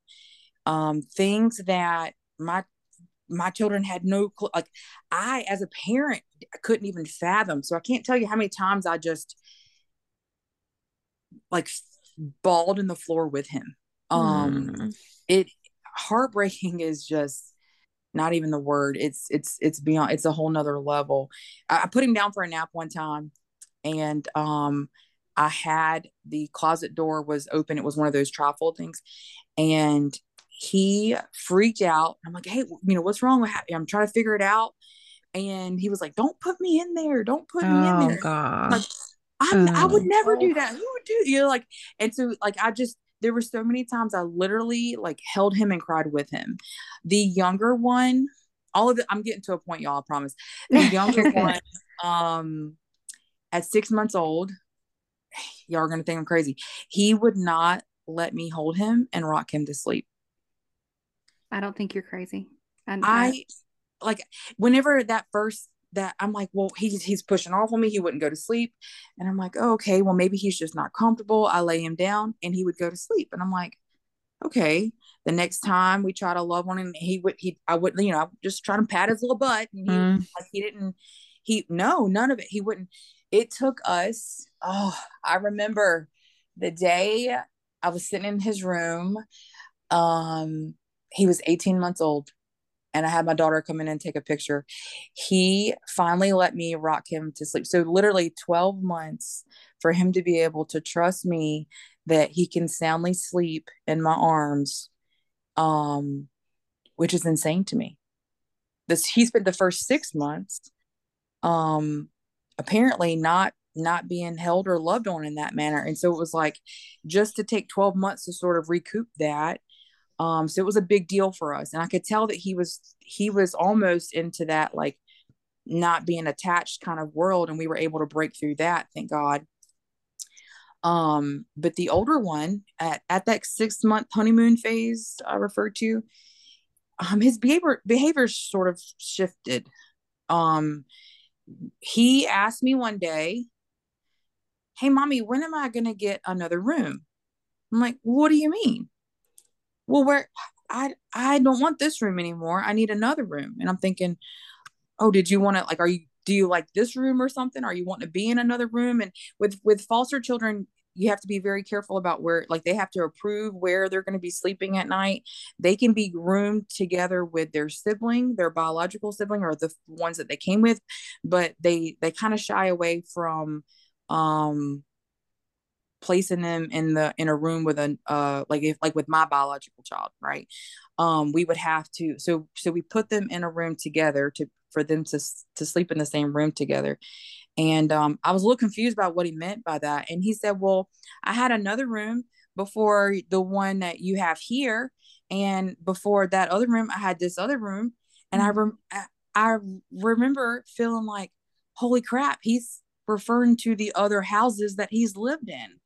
um, things that my my children had no clue. Like I, as a parent, I couldn't even fathom. So I can't tell you how many times I just like bawled in the floor with him. Um, mm. it heartbreaking is just not even the word. It's it's it's beyond. It's a whole nother level. I, I put him down for a nap one time, and um, I had the closet door was open. It was one of those trifold things, and he freaked out. I'm like, hey, you know what's wrong with? I'm trying to figure it out. And he was like, "Don't put me in there. Don't put oh, me in oh, there." God. Like, I, I would never do that. Who would do you know, like and so like I just there were so many times I literally like held him and cried with him. The younger one, all of it, I'm getting to a point, y'all, I promise. The younger *laughs* one, um, at six months old, y'all are gonna think I'm crazy. He would not let me hold him and rock him to sleep. I don't think you're crazy. And I like whenever that first that I'm like, well, he's he's pushing off on me. He wouldn't go to sleep, and I'm like, oh, okay, well, maybe he's just not comfortable. I lay him down, and he would go to sleep, and I'm like, okay. The next time we try to love on him, he would he I would you know just try to pat his little butt, and he mm. like he didn't he no none of it he wouldn't it took us oh i remember the day i was sitting in his room um he was 18 months old and I had my daughter come in and take a picture. He finally let me rock him to sleep. So literally 12 months for him to be able to trust me that he can soundly sleep in my arms um which is insane to me. This he spent the first 6 months um apparently not not being held or loved on in that manner and so it was like just to take 12 months to sort of recoup that um so it was a big deal for us and i could tell that he was he was almost into that like not being attached kind of world and we were able to break through that thank god. Um but the older one at, at that six month honeymoon phase i referred to um his behavior behavior sort of shifted. Um he asked me one day hey mommy when am i going to get another room? I'm like what do you mean well where i i don't want this room anymore. I need another room. And i'm thinking oh did you want to like are you do you like this room or something? Are you wanting to be in another room? And with with foster children you have to be very careful about where like they have to approve where they're going to be sleeping at night. They can be roomed together with their sibling their biological sibling or the ones that they came with but they they kind of shy away from um placing them in the in a room with a uh like if like with my biological child right? Um we would have to so so we put them in a room together to for them to to sleep in the same room together. And um i was a little confused about what he meant by that. And he said well i had another room before the one that you have here. And before that other room i had this other room. And mm-hmm. i rem- I remember feeling like holy crap he's referring to the other houses that he's lived in.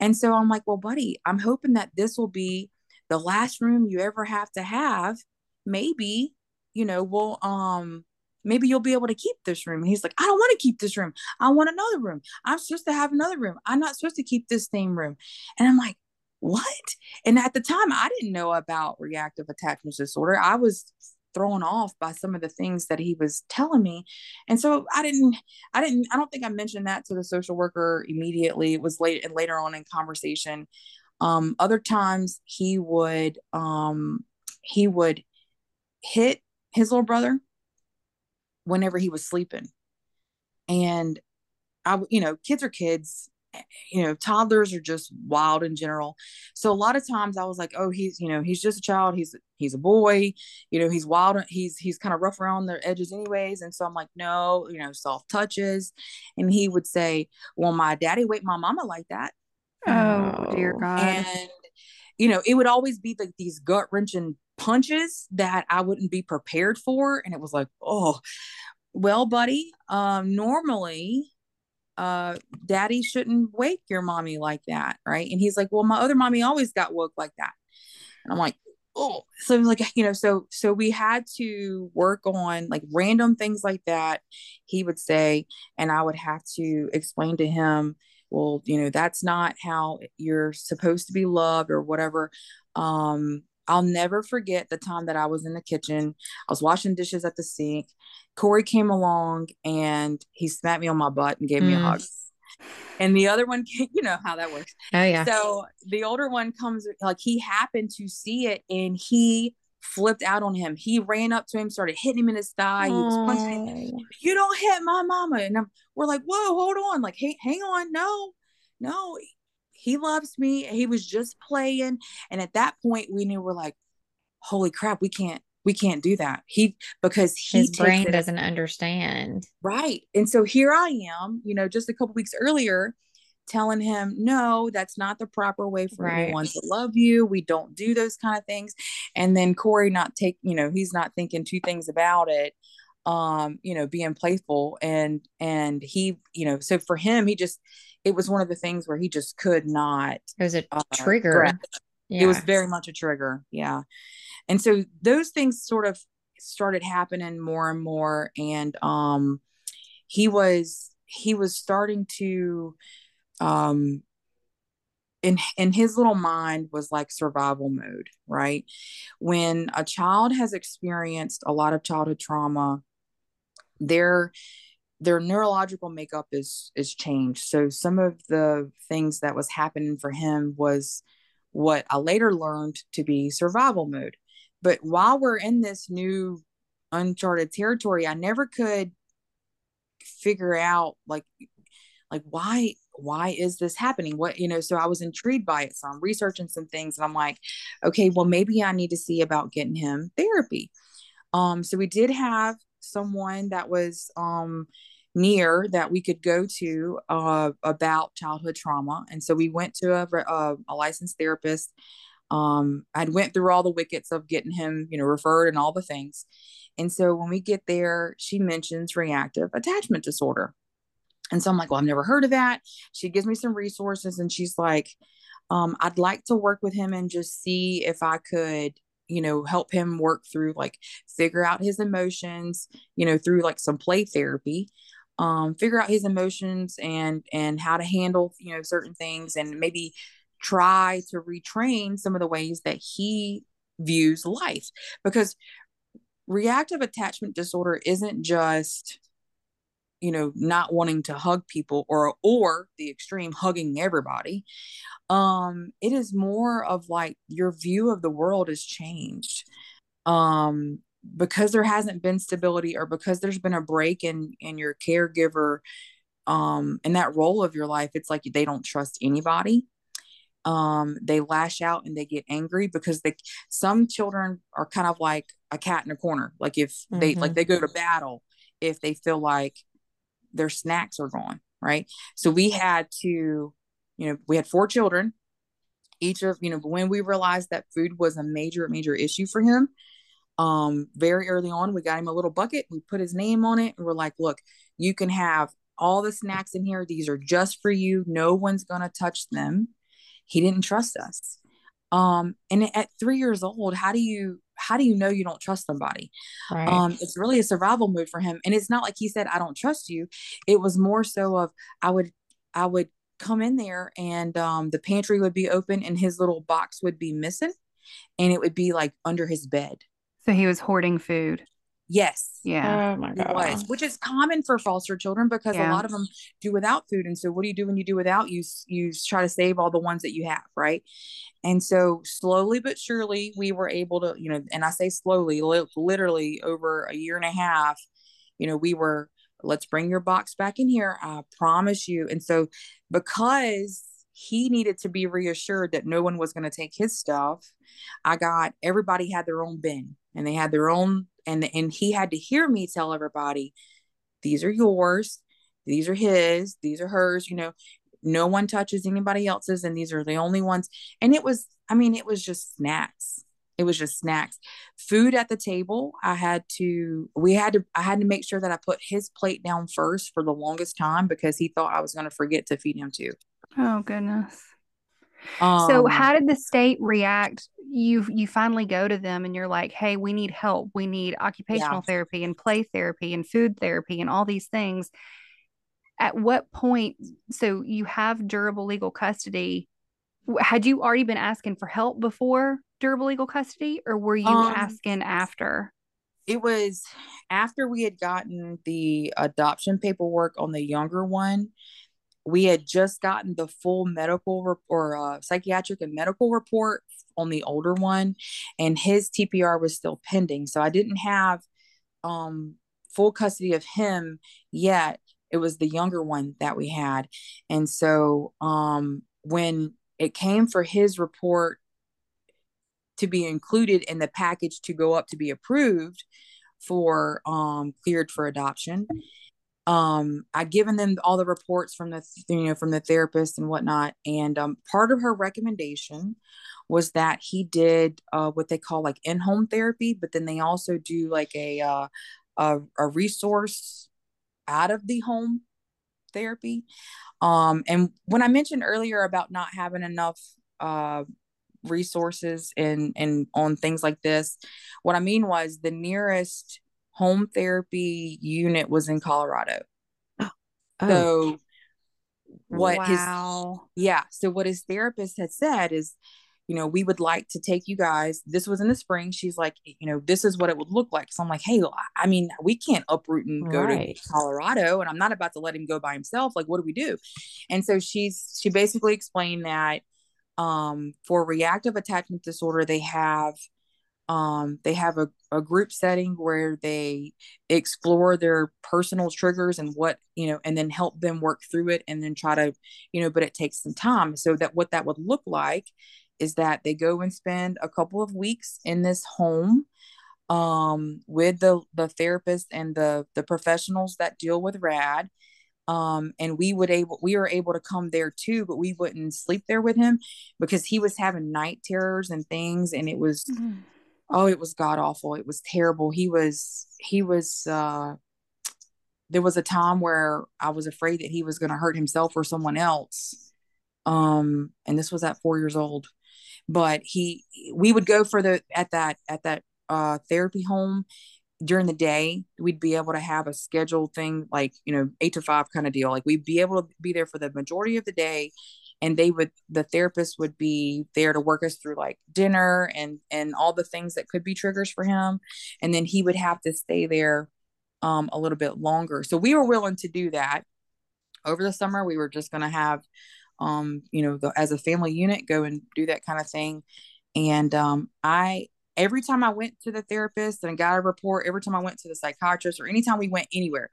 And so I'm like, well, buddy, I'm hoping that this will be the last room you ever have to have. Maybe, you know, we'll um maybe you'll be able to keep this room. And he's like, I don't want to keep this room. I want another room. I'm supposed to have another room. I'm not supposed to keep this same room. And I'm like, what? And at the time, I didn't know about reactive attachment disorder. I was thrown off by some of the things that he was telling me. And so i didn't i didn't i don't think i mentioned that to the social worker immediately. It was late and later on in conversation. Um other times he would um he would hit his little brother whenever he was sleeping. And i you know kids are kids you know toddlers are just wild in general. So a lot of times i was like oh he's you know he's just a child. He's he's a boy. You know he's wild. He's he's kind of rough around the edges anyways. And so i'm like no you know soft touches. And he would say well my daddy wake my mama like that. Oh dear god. And you know it would always be like these gut wrenching punches that i wouldn't be prepared for. And it was like oh well buddy um normally uh, daddy shouldn't wake your mommy like that, right? And he's like, well, my other mommy always got woke like that. And I'm like, oh, so I'm like, *laughs* you know, so, so we had to work on like random things like that. He would say, and I would have to explain to him, well, you know, that's not how you're supposed to be loved or whatever. Um, I'll never forget the time that I was in the kitchen. I was washing dishes at the sink. Corey came along and he smacked me on my butt and gave mm. me a mm. hug. And the other one, *laughs* you know how that works. Oh, yeah. So the older one comes, like he happened to see it and he flipped out on him. He ran up to him, started hitting him in his thigh. He was punching him. You don't hit my mama. And I'm, we're like, whoa, hold on. Like, hey, hang on. No, no he loves me. He was just playing. And at that point, we knew we're like, holy crap, we can't, we can't do that. He because he his brain it, doesn't understand. Right. And so here I am, you know, just a couple weeks earlier, telling him, no, that's not the proper way for right. anyone to love you. We don't do those kind of things. And then Corey not take, you know, he's not thinking two things about it um you know being playful and and he you know so for him he just it was one of the things where he just could not. It was a uh, trigger. Yeah. It was very much a trigger. Yeah. And so those things sort of started happening more and more. And um, he was, he was starting to, um, in in his little mind was like survival mode right when a child has experienced a lot of childhood trauma they're their neurological makeup is is changed. So some of the things that was happening for him was what I later learned to be survival mode. But while we're in this new uncharted territory, I never could figure out like like why why is this happening what you know so i was intrigued by it so i'm researching some things and i'm like okay well maybe i need to see about getting him therapy um so we did have someone that was um near that we could go to uh, about childhood trauma and so we went to a, a, a licensed therapist um i went through all the wickets of getting him you know referred and all the things and so when we get there she mentions reactive attachment disorder and so i'm like well i've never heard of that. She gives me some resources and she's like um, i'd like to work with him and just see if i could you know help him work through like figure out his emotions you know through like some play therapy um, figure out his emotions and and how to handle you know certain things and maybe try to retrain some of the ways that he views life. Because reactive attachment disorder isn't just you know not wanting to hug people or or the extreme hugging everybody. Um it is more of like your view of the world has changed. Um because there hasn't been stability or because there's been a break in in your caregiver um in that role of your life it's like they don't trust anybody um they lash out and they get angry because they some children are kind of like a cat in a corner like if mm-hmm. they like mm-hmm. they go to battle if they feel like their snacks are gone right so we had to you know we had four children each of you know when we realized that food was a major major issue for him um very early on we got him a little bucket we put his name on it and we're like look you can have all the snacks in here these are just for you no one's going to touch them. He didn't trust us. Um and at 3 years old how do you how do you know you don't trust somebody? Right. um it's really a survival mode for him and it's not like he said i don't trust you. It was more so of i would i would come in there and um the pantry would be open and his little box would be missing and it would be like under his bed so he was hoarding food. Yes. Yeah. Oh my god. which is common for foster children because yeah. a lot of them do without food. And so, what do you do when you do without? You you try to save all the ones that you have, right? And so, slowly but surely, we were able to, you know, and I say slowly, li- literally over a year and a half, you know, we were let's bring your box back in here. I promise you. And so, because he needed to be reassured that no one was going to take his stuff, I got everybody had their own bin and they had their own and and he had to hear me tell everybody these are yours. These are his. These are hers you know. No one touches anybody else's and these are the only ones. And it was i mean it was just snacks. It was just snacks. Food at the table i had to we had to i had to make sure that i put his plate down first for the longest time because he thought i was going to forget to feed him too. Oh goodness um, so how did the state react? You you finally go to them and you're like, "Hey, we need help. We need occupational yeah. therapy and play therapy and food therapy and all these things." At what point so you have durable legal custody? Had you already been asking for help before durable legal custody or were you um, asking after? It was after we had gotten the adoption paperwork on the younger one we had just gotten the full medical or uh, psychiatric and medical report on the older one and his tpr was still pending. So i didn't have um, full custody of him yet. It was the younger one that we had. And so um, when it came for his report to be included in the package to go up to be approved for um, cleared for adoption um i'd given them all the reports from the you know from the therapist and whatnot. And um part of her recommendation was that he did uh what they call like in-home therapy but then they also do like a uh a, a resource out of the home therapy. Um and when i mentioned earlier about not having enough uh resources and and on things like this what i mean was the nearest home therapy unit was in Colorado. Oh. So what wow. his yeah, so what his therapist had said is, you know, we would like to take you guys. This was in the spring. She's like, you know, this is what it would look like. So I'm like, hey, I mean, we can't uproot and go right. to Colorado, and I'm not about to let him go by himself. Like, what do we do? And so she's she basically explained that um, for reactive attachment disorder, they have um, they have a, a group setting where they explore their personal triggers and what you know and then help them work through it and then try to you know but it takes some time so that what that would look like is that they go and spend a couple of weeks in this home um, with the the therapist and the the professionals that deal with rad um, and we would able we were able to come there too but we wouldn't sleep there with him because he was having night terrors and things and it was mm-hmm. Oh it was god awful. It was terrible. He was he was uh there was a time where i was afraid that he was going to hurt himself or someone else. Um and this was at four years old. But he we would go for the at that at that uh therapy home during the day. We'd be able to have a scheduled thing like you know eight to five kind of deal. Like we'd be able to be there for the majority of the day and they would the therapist would be there to work us through like dinner and and all the things that could be triggers for him. And then he would have to stay there um, a little bit longer. So we were willing to do that. Over the summer we were just going to have um, you know, the, as a family unit, go and do that kind of thing. And um, I, every time I went to the therapist and got a report, every time I went to the psychiatrist or anytime we went anywhere,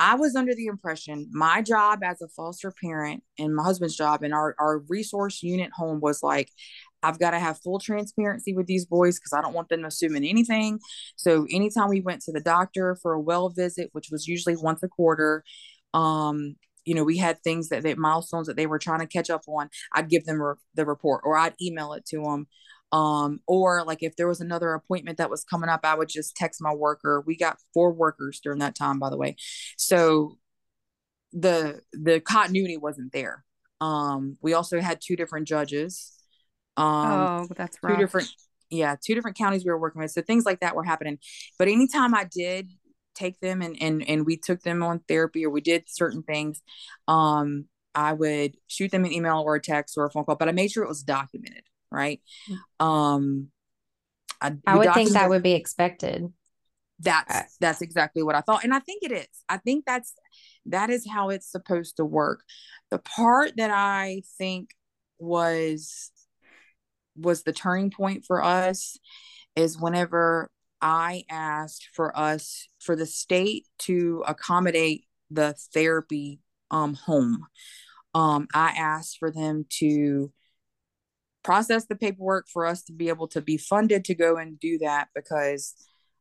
I was under the impression my job as a foster parent and my husband's job and our, our resource unit home was like, I've got to have full transparency with these boys because I don't want them assuming anything. So anytime we went to the doctor for a well visit, which was usually once a quarter, um, you know, we had things that they milestones that they were trying to catch up on. I'd give them re- the report or I'd email it to them. Um, or like if there was another appointment that was coming up, I would just text my worker. We got four workers during that time, by the way. So the the continuity wasn't there. Um, we also had two different judges. Um, oh, that's right. Two different, yeah, two different counties we were working with. So things like that were happening. But anytime I did take them and and and we took them on therapy or we did certain things um i would shoot them an email or a text or a phone call but i made sure it was documented right? Um I, I would think that would be expected. That's uh, that's exactly what i thought and i think it is. I think that's that is how it's supposed to work. The part that i think was was the turning point for us is whenever I asked for us for the state to accommodate the therapy um, home. Um, I asked for them to process the paperwork for us to be able to be funded to go and do that because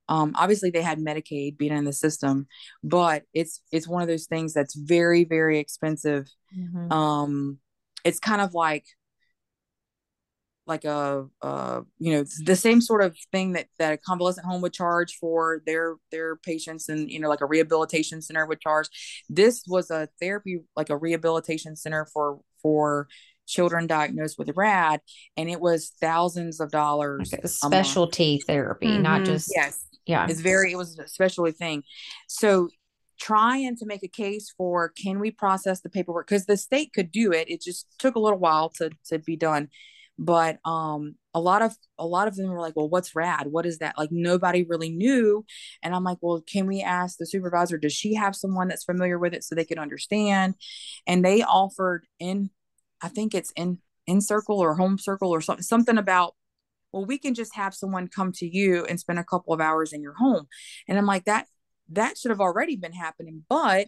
um, obviously they had Medicaid being in the system, but it's it's one of those things that's very very expensive. Mm-hmm. Um, it's kind of like like a, uh, you know the same sort of thing that that a convalescent home would charge for their their patients and you know like a rehabilitation center would charge this was a therapy like a rehabilitation center for for children diagnosed with rad and it was thousands of dollars like specialty therapy mm-hmm. not just yes. Yeah. It's very it was a specialty thing. So trying to make a case for can we process the paperwork? Because the state could do it it just took a little while to to be done. But um a lot of a lot of them were like well what's rad what is that? Like nobody really knew. And i'm like well can we ask the supervisor does she have someone that's familiar with it so they can understand? And they offered in i think it's in in circle or home circle or something something about well we can just have someone come to you and spend a couple of hours in your home and i'm like that that should have already been happening but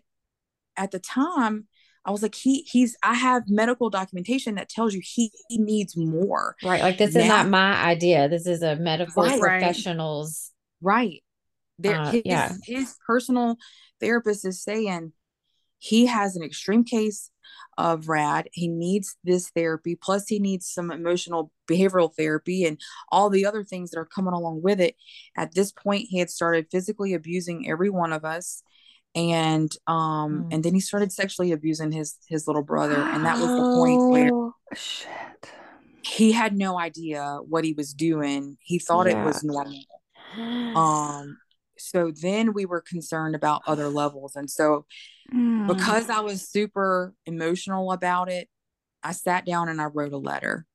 at the time I was like, he he's I have medical documentation that tells you he, he needs more. Right. Like this now, is not my idea. This is a medical right, professional's right. There uh, his, yeah. his personal therapist is saying he has an extreme case of rad. He needs this therapy plus he needs some emotional behavioral therapy and all the other things that are coming along with it. At this point he had started physically abusing every one of us and um mm. and then he started sexually abusing his his little brother and that was the point *gasps* where oh, shit. he had no idea what he was doing. He thought yeah. it was normal. *gasps* Um so then we were concerned about other levels and so mm. because i was super emotional about it i sat down and i wrote a letter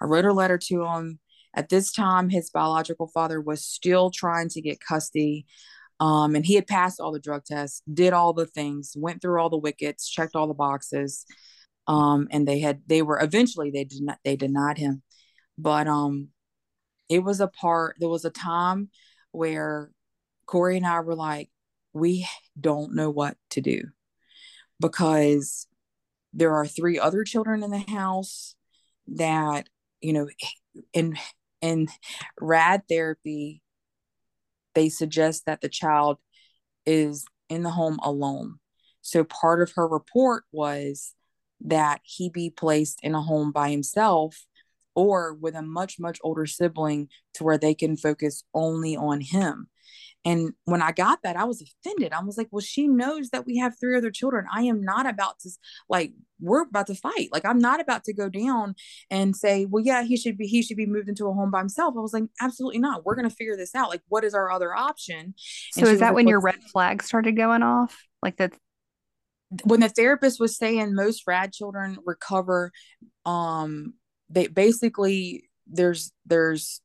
I wrote a letter to him. At this time, his biological father was still trying to get custody. Um, and he had passed all the drug tests, did all the things, went through all the wickets, checked all the boxes. Um, and they had they were eventually they did not they denied him. But um it was a part, there was a time where Corey and I were like, we don't know what to do because there are three other children in the house that you know in in rad therapy they suggest that the child is in the home alone. So part of her report was that he be placed in a home by himself or with a much much older sibling to where they can focus only on him and when I got that, I was offended. I was like, well, she knows that we have three other children. I am not about to like we're about to fight. Like I'm not about to go down and say, well, yeah, he should be he should be moved into a home by himself. I was like, absolutely not. We're gonna figure this out. Like, what is our other option? So is that like, when your red flag started going off? Like that when the therapist was saying most rad children recover, um, they basically there's there's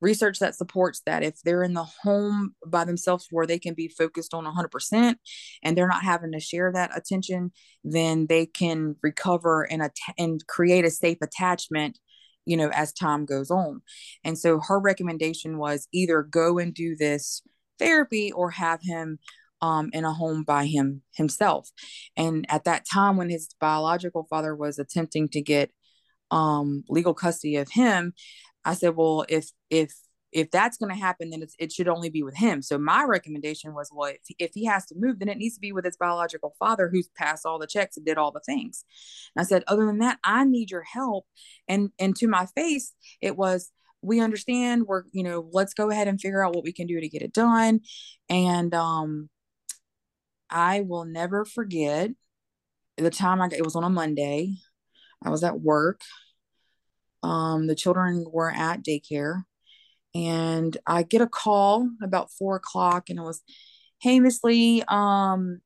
research that supports that if they're in the home by themselves where they can be focused on 100% and they're not having to share that attention then they can recover and and create a safe attachment you know as time goes on. And so her recommendation was either go and do this therapy or have him um, in a home by him himself. And at that time when his biological father was attempting to get um, legal custody of him I said, well, if if if that's going to happen, then it should only be with him. So my recommendation was, well, if, if he has to move, then it needs to be with his biological father who's passed all the checks and did all the things. And I said, other than that, I need your help. And and to my face, it was, we understand. We're you know, let's go ahead and figure out what we can do to get it done. And um, I will never forget the time I it was on a Monday. I was at work um, the children were at daycare, and I get a call about four o'clock, and it was, "Hey, Miss Lee, um,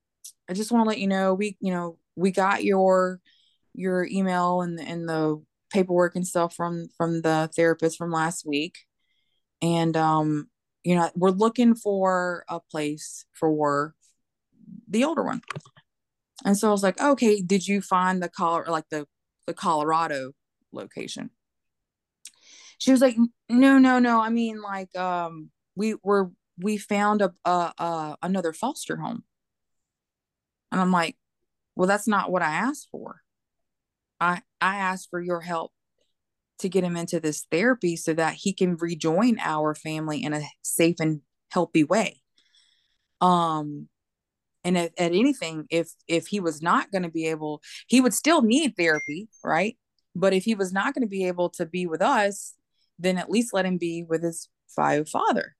I just want to let you know we, you know, we got your your email and and the paperwork and stuff from from the therapist from last week, and um, you know, we're looking for a place for the older one." And so I was like, okay, did you find the color like the the Colorado location? She was like no no no i mean like um we were we found a, a, a another foster home. And i'm like well that's not what i asked for. I i asked for your help to get him into this therapy so that he can rejoin our family in a safe and healthy way. Um and at, at anything if if he was not going to be able he would still need therapy right? But if he was not going to be able to be with us then at least let him be with his bio father.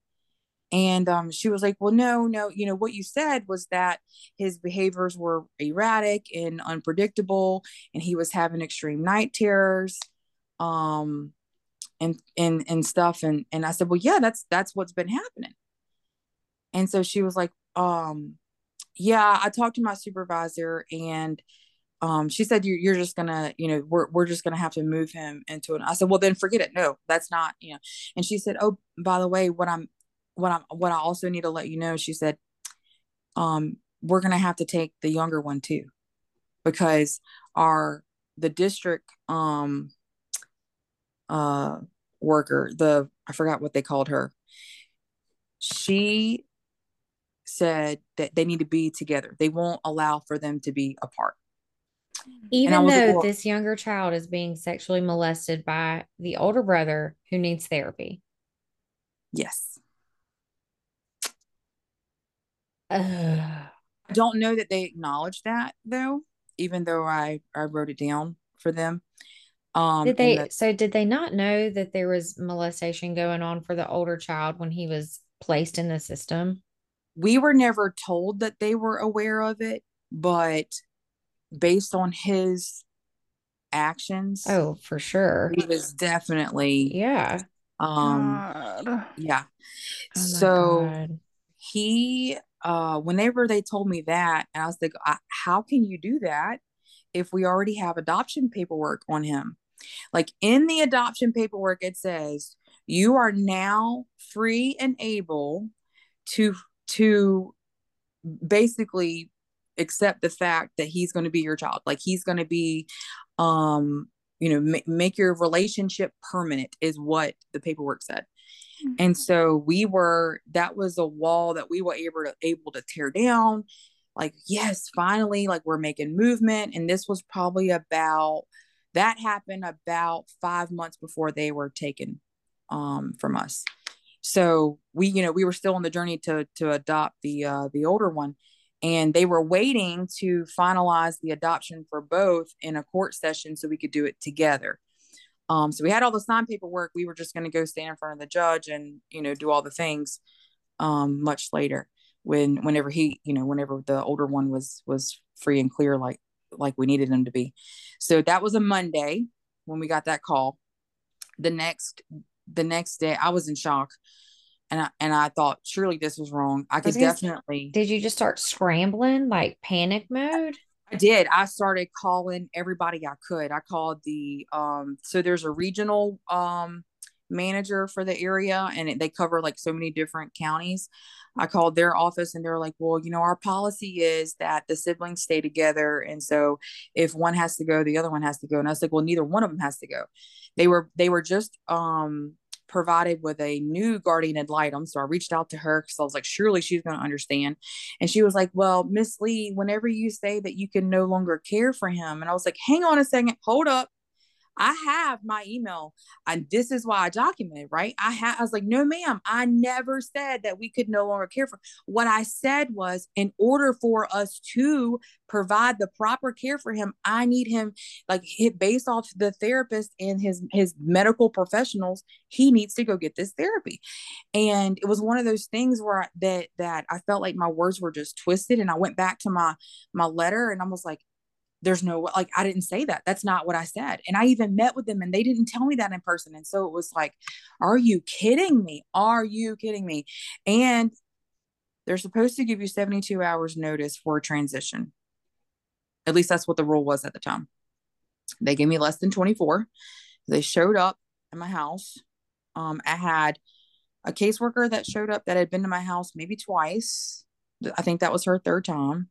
And um, she was like, Well, no, no, you know, what you said was that his behaviors were erratic and unpredictable, and he was having extreme night terrors, um, and and and stuff. And and I said, Well, yeah, that's that's what's been happening. And so she was like, um, yeah, I talked to my supervisor and um, she said you're, you're just gonna you know we're, we're just gonna have to move him into it i said well then forget it. No that's not you know. And she said oh by the way what i'm what i'm what i also need to let you know she said um we're gonna have to take the younger one too because our the district um uh worker the i forgot what they called her she said that they need to be together. They won't allow for them to be apart even though like, this younger child is being sexually molested by the older brother who needs therapy. Yes. Uh, I don't know that they acknowledged that though, even though I, I wrote it down for them. Um, did they, the, so did they not know that there was molestation going on for the older child when he was placed in the system? We were never told that they were aware of it, but based on his actions. Oh, for sure. He was definitely yeah. Um God. yeah. Oh so God. he uh whenever they told me that and I was like how can you do that if we already have adoption paperwork on him? Like in the adoption paperwork, it says you are now free and able to to basically accept the fact that he's going to be your child like he's going to be um you know m- make your relationship permanent is what the paperwork said. Mm-hmm. and so we were that was a wall that we were able to able to tear down. Like yes finally like we're making movement. And this was probably about that happened about five months before they were taken um from us. So we you know we were still on the journey to to adopt the uh the older one and they were waiting to finalize the adoption for both in a court session so we could do it together. Um, so we had all the signed paperwork. We were just going to go stand in front of the judge and you know do all the things um, much later when whenever he you know whenever the older one was was free and clear like like we needed him to be. So that was a monday when we got that call. The next the next day i was in shock and I, and I thought surely this was wrong. I could definitely. Did you just start scrambling like panic mode? I did. I started calling everybody I could. I called the um so there's a regional um manager for the area and it, they cover like so many different counties. I called their office and they're like, "Well, you know, our policy is that the siblings stay together and so if one has to go, the other one has to go." And I was like, "Well, neither one of them has to go." They were they were just um provided with a new guardian ad litem. So I reached out to her because I was like, surely she's going to understand. And she was like, well, Miss Lee, whenever you say that you can no longer care for him, and I was like, hang on a second, hold up. I have my email and this is why I documented, right? I had I was like, no, ma'am, I never said that we could no longer care for. What I said was in order for us to provide the proper care for him, I need him like based off the therapist and his his medical professionals, he needs to go get this therapy. And it was one of those things where I, that that I felt like my words were just twisted and I went back to my my letter and I was like there's no like I didn't say that. That's not what I said. And I even met with them and they didn't tell me that in person. And so it was like, are you kidding me? Are you kidding me? And they're supposed to give you 72 hours notice for a transition. At least that's what the rule was at the time. They gave me less than 24. They showed up at my house. Um, I had a caseworker that showed up that had been to my house maybe twice. I think that was her third time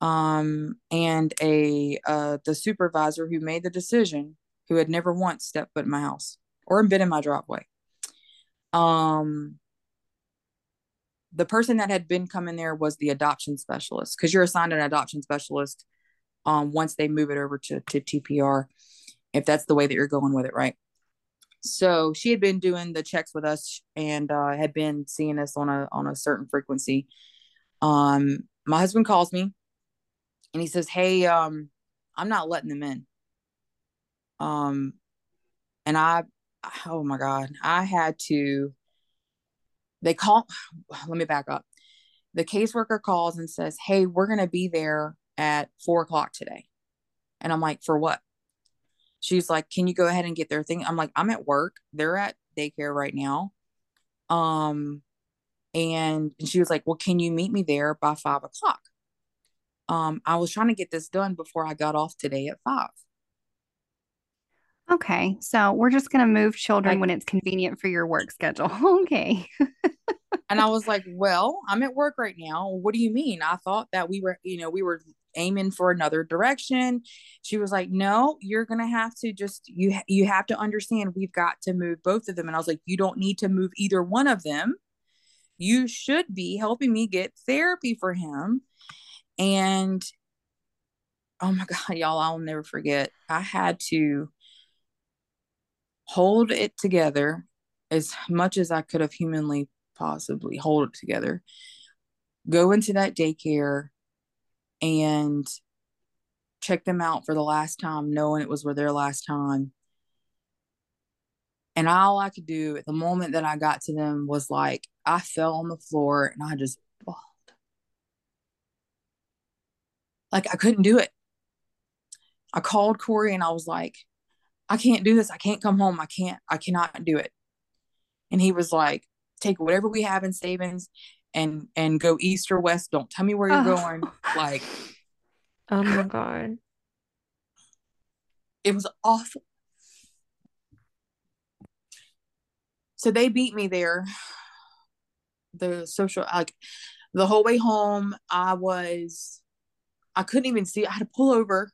um, and a uh, the supervisor who made the decision who had never once stepped foot in my house or been in my driveway. Um, the person that had been coming there was the adoption specialist because you're assigned an adoption specialist um, once they move it over to, to TPR, if that's the way that you're going with it, right? So she had been doing the checks with us and uh, had been seeing us on a on a certain frequency. Um, my husband calls me and he says, "Hey, um, I'm not letting them in." Um, and I, oh my god, I had to. They call. *sighs* Let me back up. The caseworker calls and says, "Hey, we're gonna be there at four o'clock today," and I'm like, "For what?" She's like, "Can you go ahead and get their thing?" I'm like, "I'm at work. They're at daycare right now." Um, and she was like, "Well, can you meet me there by five o'clock?" Um, I was trying to get this done before I got off today at five. Okay, so we're just going to move children when it's convenient for your work schedule. *laughs* okay. and I was like, "Well, I'm at work right now. What do you mean? I thought that we were, you know, we were aiming for another direction." She was like, "No, you're going to have to just you you have to understand we've got to move both of them." And I was like, "You don't need to move either one of them. You should be helping me get therapy for him." And oh my *laughs* God, y'all, I'll never forget. I had to hold it together as much as I could have humanly possibly hold it together. Go into that daycare and check them out for the last time, knowing it was for their last time. And all I could do at the moment that I got to them was like, I fell on the floor and I just like I couldn't do it. I called Corey and I was like, I can't do this. I can't come home. I can't, I cannot do it. And he was like, take whatever we have in savings and and go east or west. Don't tell me where you're oh. going. Like *laughs* Oh my god. It was awful. So they beat me there. The social like the whole way home, I was I couldn't even see. I had to pull over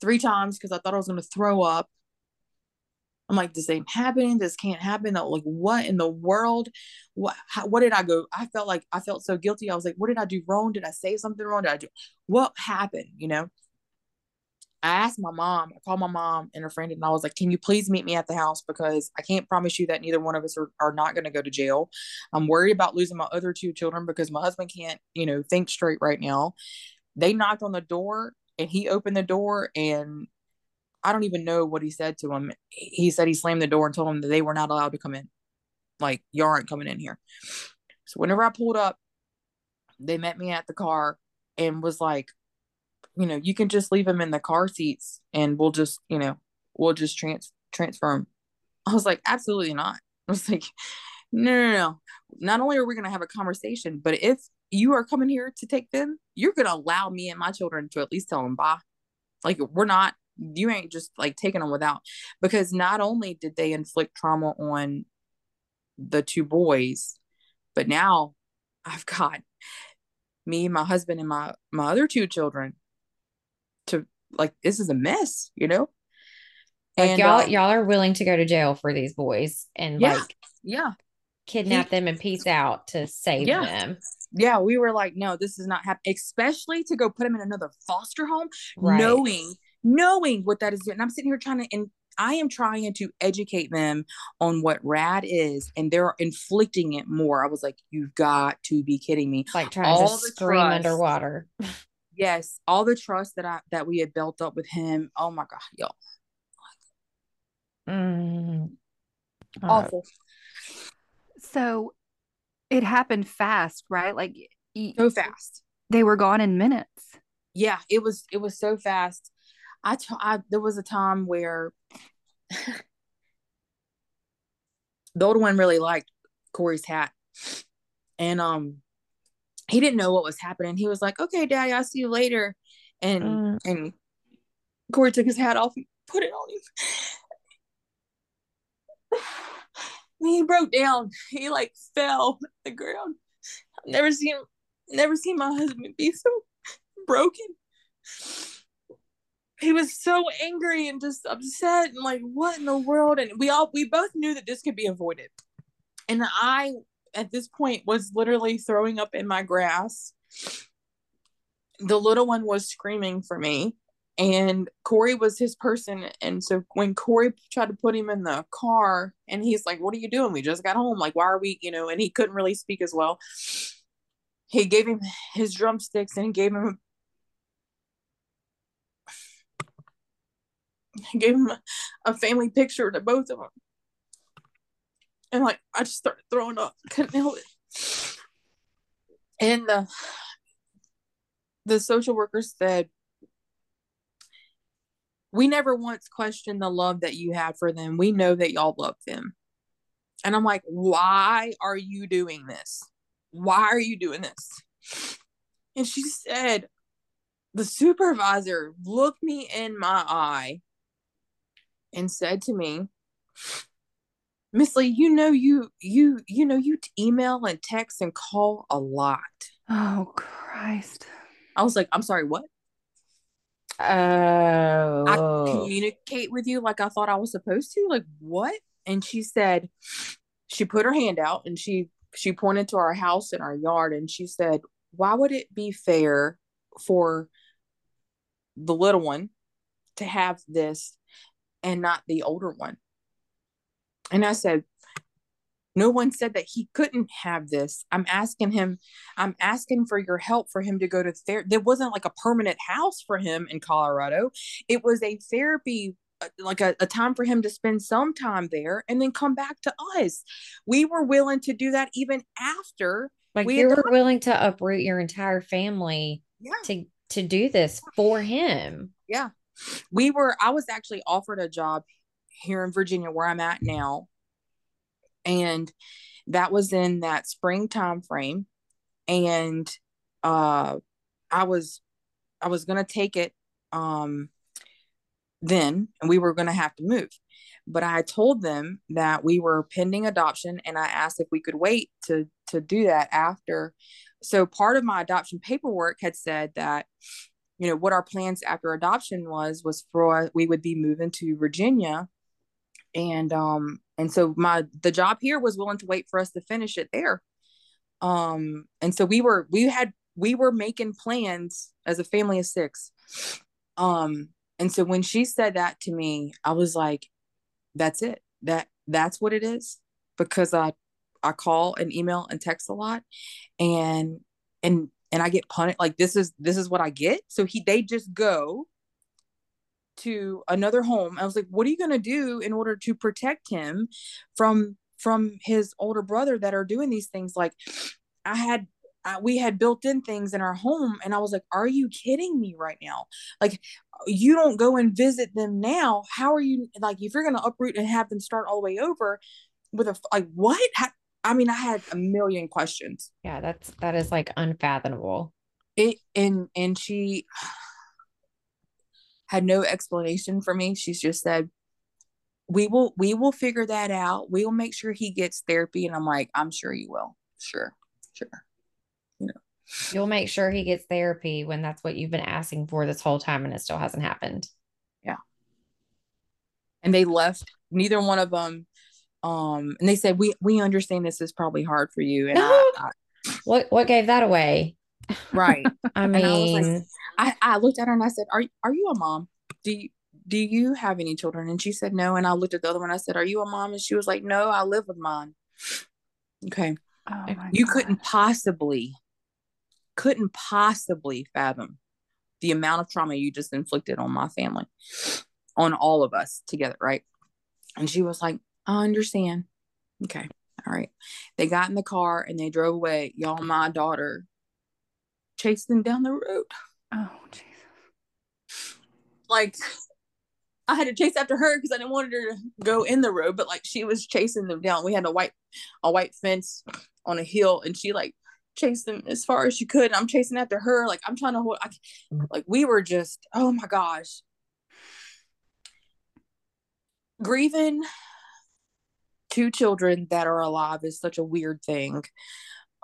three times because I thought I was gonna throw up. I'm like, this ain't happening. This can't happen. Like, what in the world? What? How, what did I go? I felt like I felt so guilty. I was like, what did I do wrong? Did I say something wrong? Did I do? What happened? You know. I asked my mom. I called my mom and her friend, and I was like, "Can you please meet me at the house because I can't promise you that neither one of us are, are not going to go to jail. I'm worried about losing my other two children because my husband can't, you know, think straight right now." They knocked on the door, and he opened the door, and I don't even know what he said to him. He said he slammed the door and told him that they were not allowed to come in. Like, you aren't coming in here. So whenever I pulled up, they met me at the car and was like, you know, you can just leave him in the car seats and we'll just, you know, we'll just trans transfer him. I was like, absolutely not. *laughs* I was like, no, no, no. Not only are we going to have a conversation, but if you are coming here to take them, you're going to allow me and my children to at least tell them bye. Like, we're not you ain't just like taking them without because not only did they inflict trauma on the two boys but now i've got me my husband and my my other two children to like this is a mess you know like and y'all um, y'all are willing to go to jail for these boys and yeah, like yeah kidnap he, them and peace out to save yeah. them yeah we were like no this is not happening especially to go put them in another foster home right. knowing knowing what that is doing. And I'm sitting here trying to, and I am trying to educate them on what rad is, and they're inflicting it more. I was like, you've got to be kidding me. Like trying all to scream trust, underwater. *laughs* yes, all the trust that I that we had built up with him. Oh my god, y'all. Mm. Awful. So it happened fast, right? Like so fast. They were gone in minutes. Yeah, it was it was so fast. I, t- I there was a time where *laughs* the older one really liked Corey's hat, and um, he didn't know what was happening. He was like, "Okay, Daddy, I'll see you later," and mm. and Corey took his hat off and put it on him. *laughs* he broke down. *laughs* He like fell the ground. I've never seen never seen my husband be so *laughs* broken. He was so angry and just upset and like what in the world? And we all we both knew that this could be avoided. And i at this point was literally throwing up in my grass. The little one was screaming for me and corey was his person and so when corey tried to put him in the car and he's like what are you doing we just got home like why are we you know and he couldn't really speak as well he gave him his drumsticks and he gave him gave him a, a family picture to both of them. And like I just started throwing up. Couldn't help it. And the the social worker said, We never once questioned the love that you had for them. We know that y'all love them. And I'm like, why are you doing this? Why are you doing this? And she said, the supervisor looked me in my eye and said to me, Miss Lee, you know you you you know you email and text and call a lot. Oh Christ. I was like, I'm sorry, what? Oh. I communicate with you like I thought I was supposed to. Like what? And she said, she put her hand out and she she pointed to our house and our yard and she said, Why would it be fair for the little one to have this and not the older one. And I said, no one said that he couldn't have this. I'm asking him, I'm asking for your help for him to go to therapy. There wasn't like a permanent house for him in Colorado. It was a therapy, uh, like a, a time for him to spend some time there and then come back to us. We were willing to do that even after. Like we you were willing to uproot your entire family yeah. to to do this for him. Yeah we were i was actually offered a job here in virginia where i'm at now and that was in that spring time frame and uh i was i was gonna take it um then and we were gonna have to move but I told them that we were pending adoption and I asked if we could wait to to do that after. So part of my adoption paperwork had said that you know what our plans after adoption was was for we would be moving to Virginia and um and so my the job here was willing to wait for us to finish it there. Um and so we were we had we were making plans as a family of six. Um and so when she said that to me i was like that's it. That that's what it is. Because i i call and email and text a lot. And and and i get punished. Like this is this is what i get. So he they just go to another home. I was like what are you going to do in order to protect him from from his older brother that are doing these things? Like i had uh, we had built in things in our home and i was like are you kidding me right now? Like you don't go and visit them now. How are you like if you're going to uproot and have them start all the way over with a like what? I mean i had a million questions. Yeah that's that is like unfathomable. It and and she had no explanation for me. She's just said we will we will figure that out. We will make sure he gets therapy. And i'm like i'm sure you will. Sure. Sure. You know. You'll make sure he gets therapy when that's what you've been asking for this whole time and it still hasn't happened. Yeah. And they left neither one of them um and they said we we understand this is probably hard for you. And I, *laughs* I, what what gave that away right *laughs* i mean I, like, I, I looked at her and i said are, are you a mom do you do you have any children and she said no and i looked at the other one i said are you a mom and she was like no i live with mine okay oh you God. couldn't possibly couldn't possibly fathom the amount of trauma you just inflicted on my family, on all of us together, right? And she was like, I understand. Okay. All right. They got in the car and they drove away. Y'all, my daughter chased them down the road. Oh, Jesus. Like, I had to chase after her because I didn't want her to go in the road, but like she was chasing them down. We had a white, a white fence on a hill, and she like chased them as far as she could. I'm chasing after her. Like I'm trying to hold. I, like we were just. Oh my gosh. Grieving two children that are alive is such a weird thing.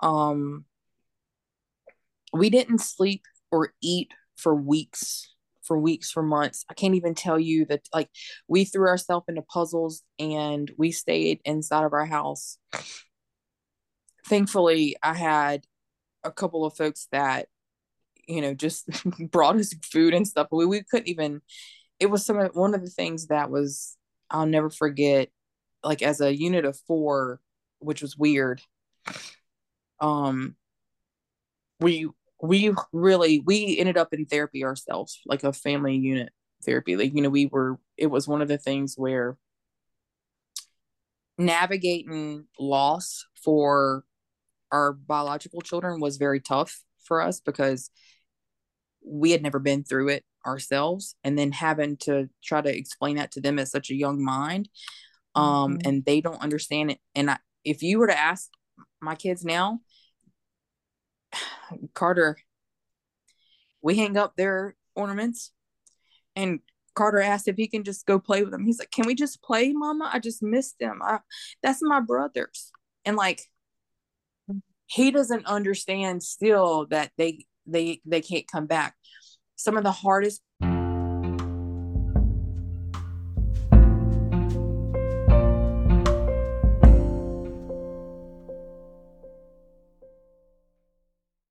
Um, we didn't sleep or eat for weeks for weeks for months. I can't even tell you that like we threw ourselves into puzzles and we stayed inside of our house. Thankfully I had a couple of folks that you know just *laughs* brought us food and stuff. We, we couldn't even it was some of one of the things that was I'll never forget like as a unit of 4 which was weird. Um we we really we ended up in therapy ourselves like a family unit therapy like you know we were it was one of the things where navigating loss for our biological children was very tough for us because we had never been through it ourselves and then having to try to explain that to them as such a young mind um mm-hmm. and they don't understand it and I, if you were to ask my kids now carter we hang up their ornaments and carter asked if he can just go play with them. He's like can we just play mama? I just miss them. I, that's my brothers. And like he doesn't understand still that they they they can't come back. Some of the hardest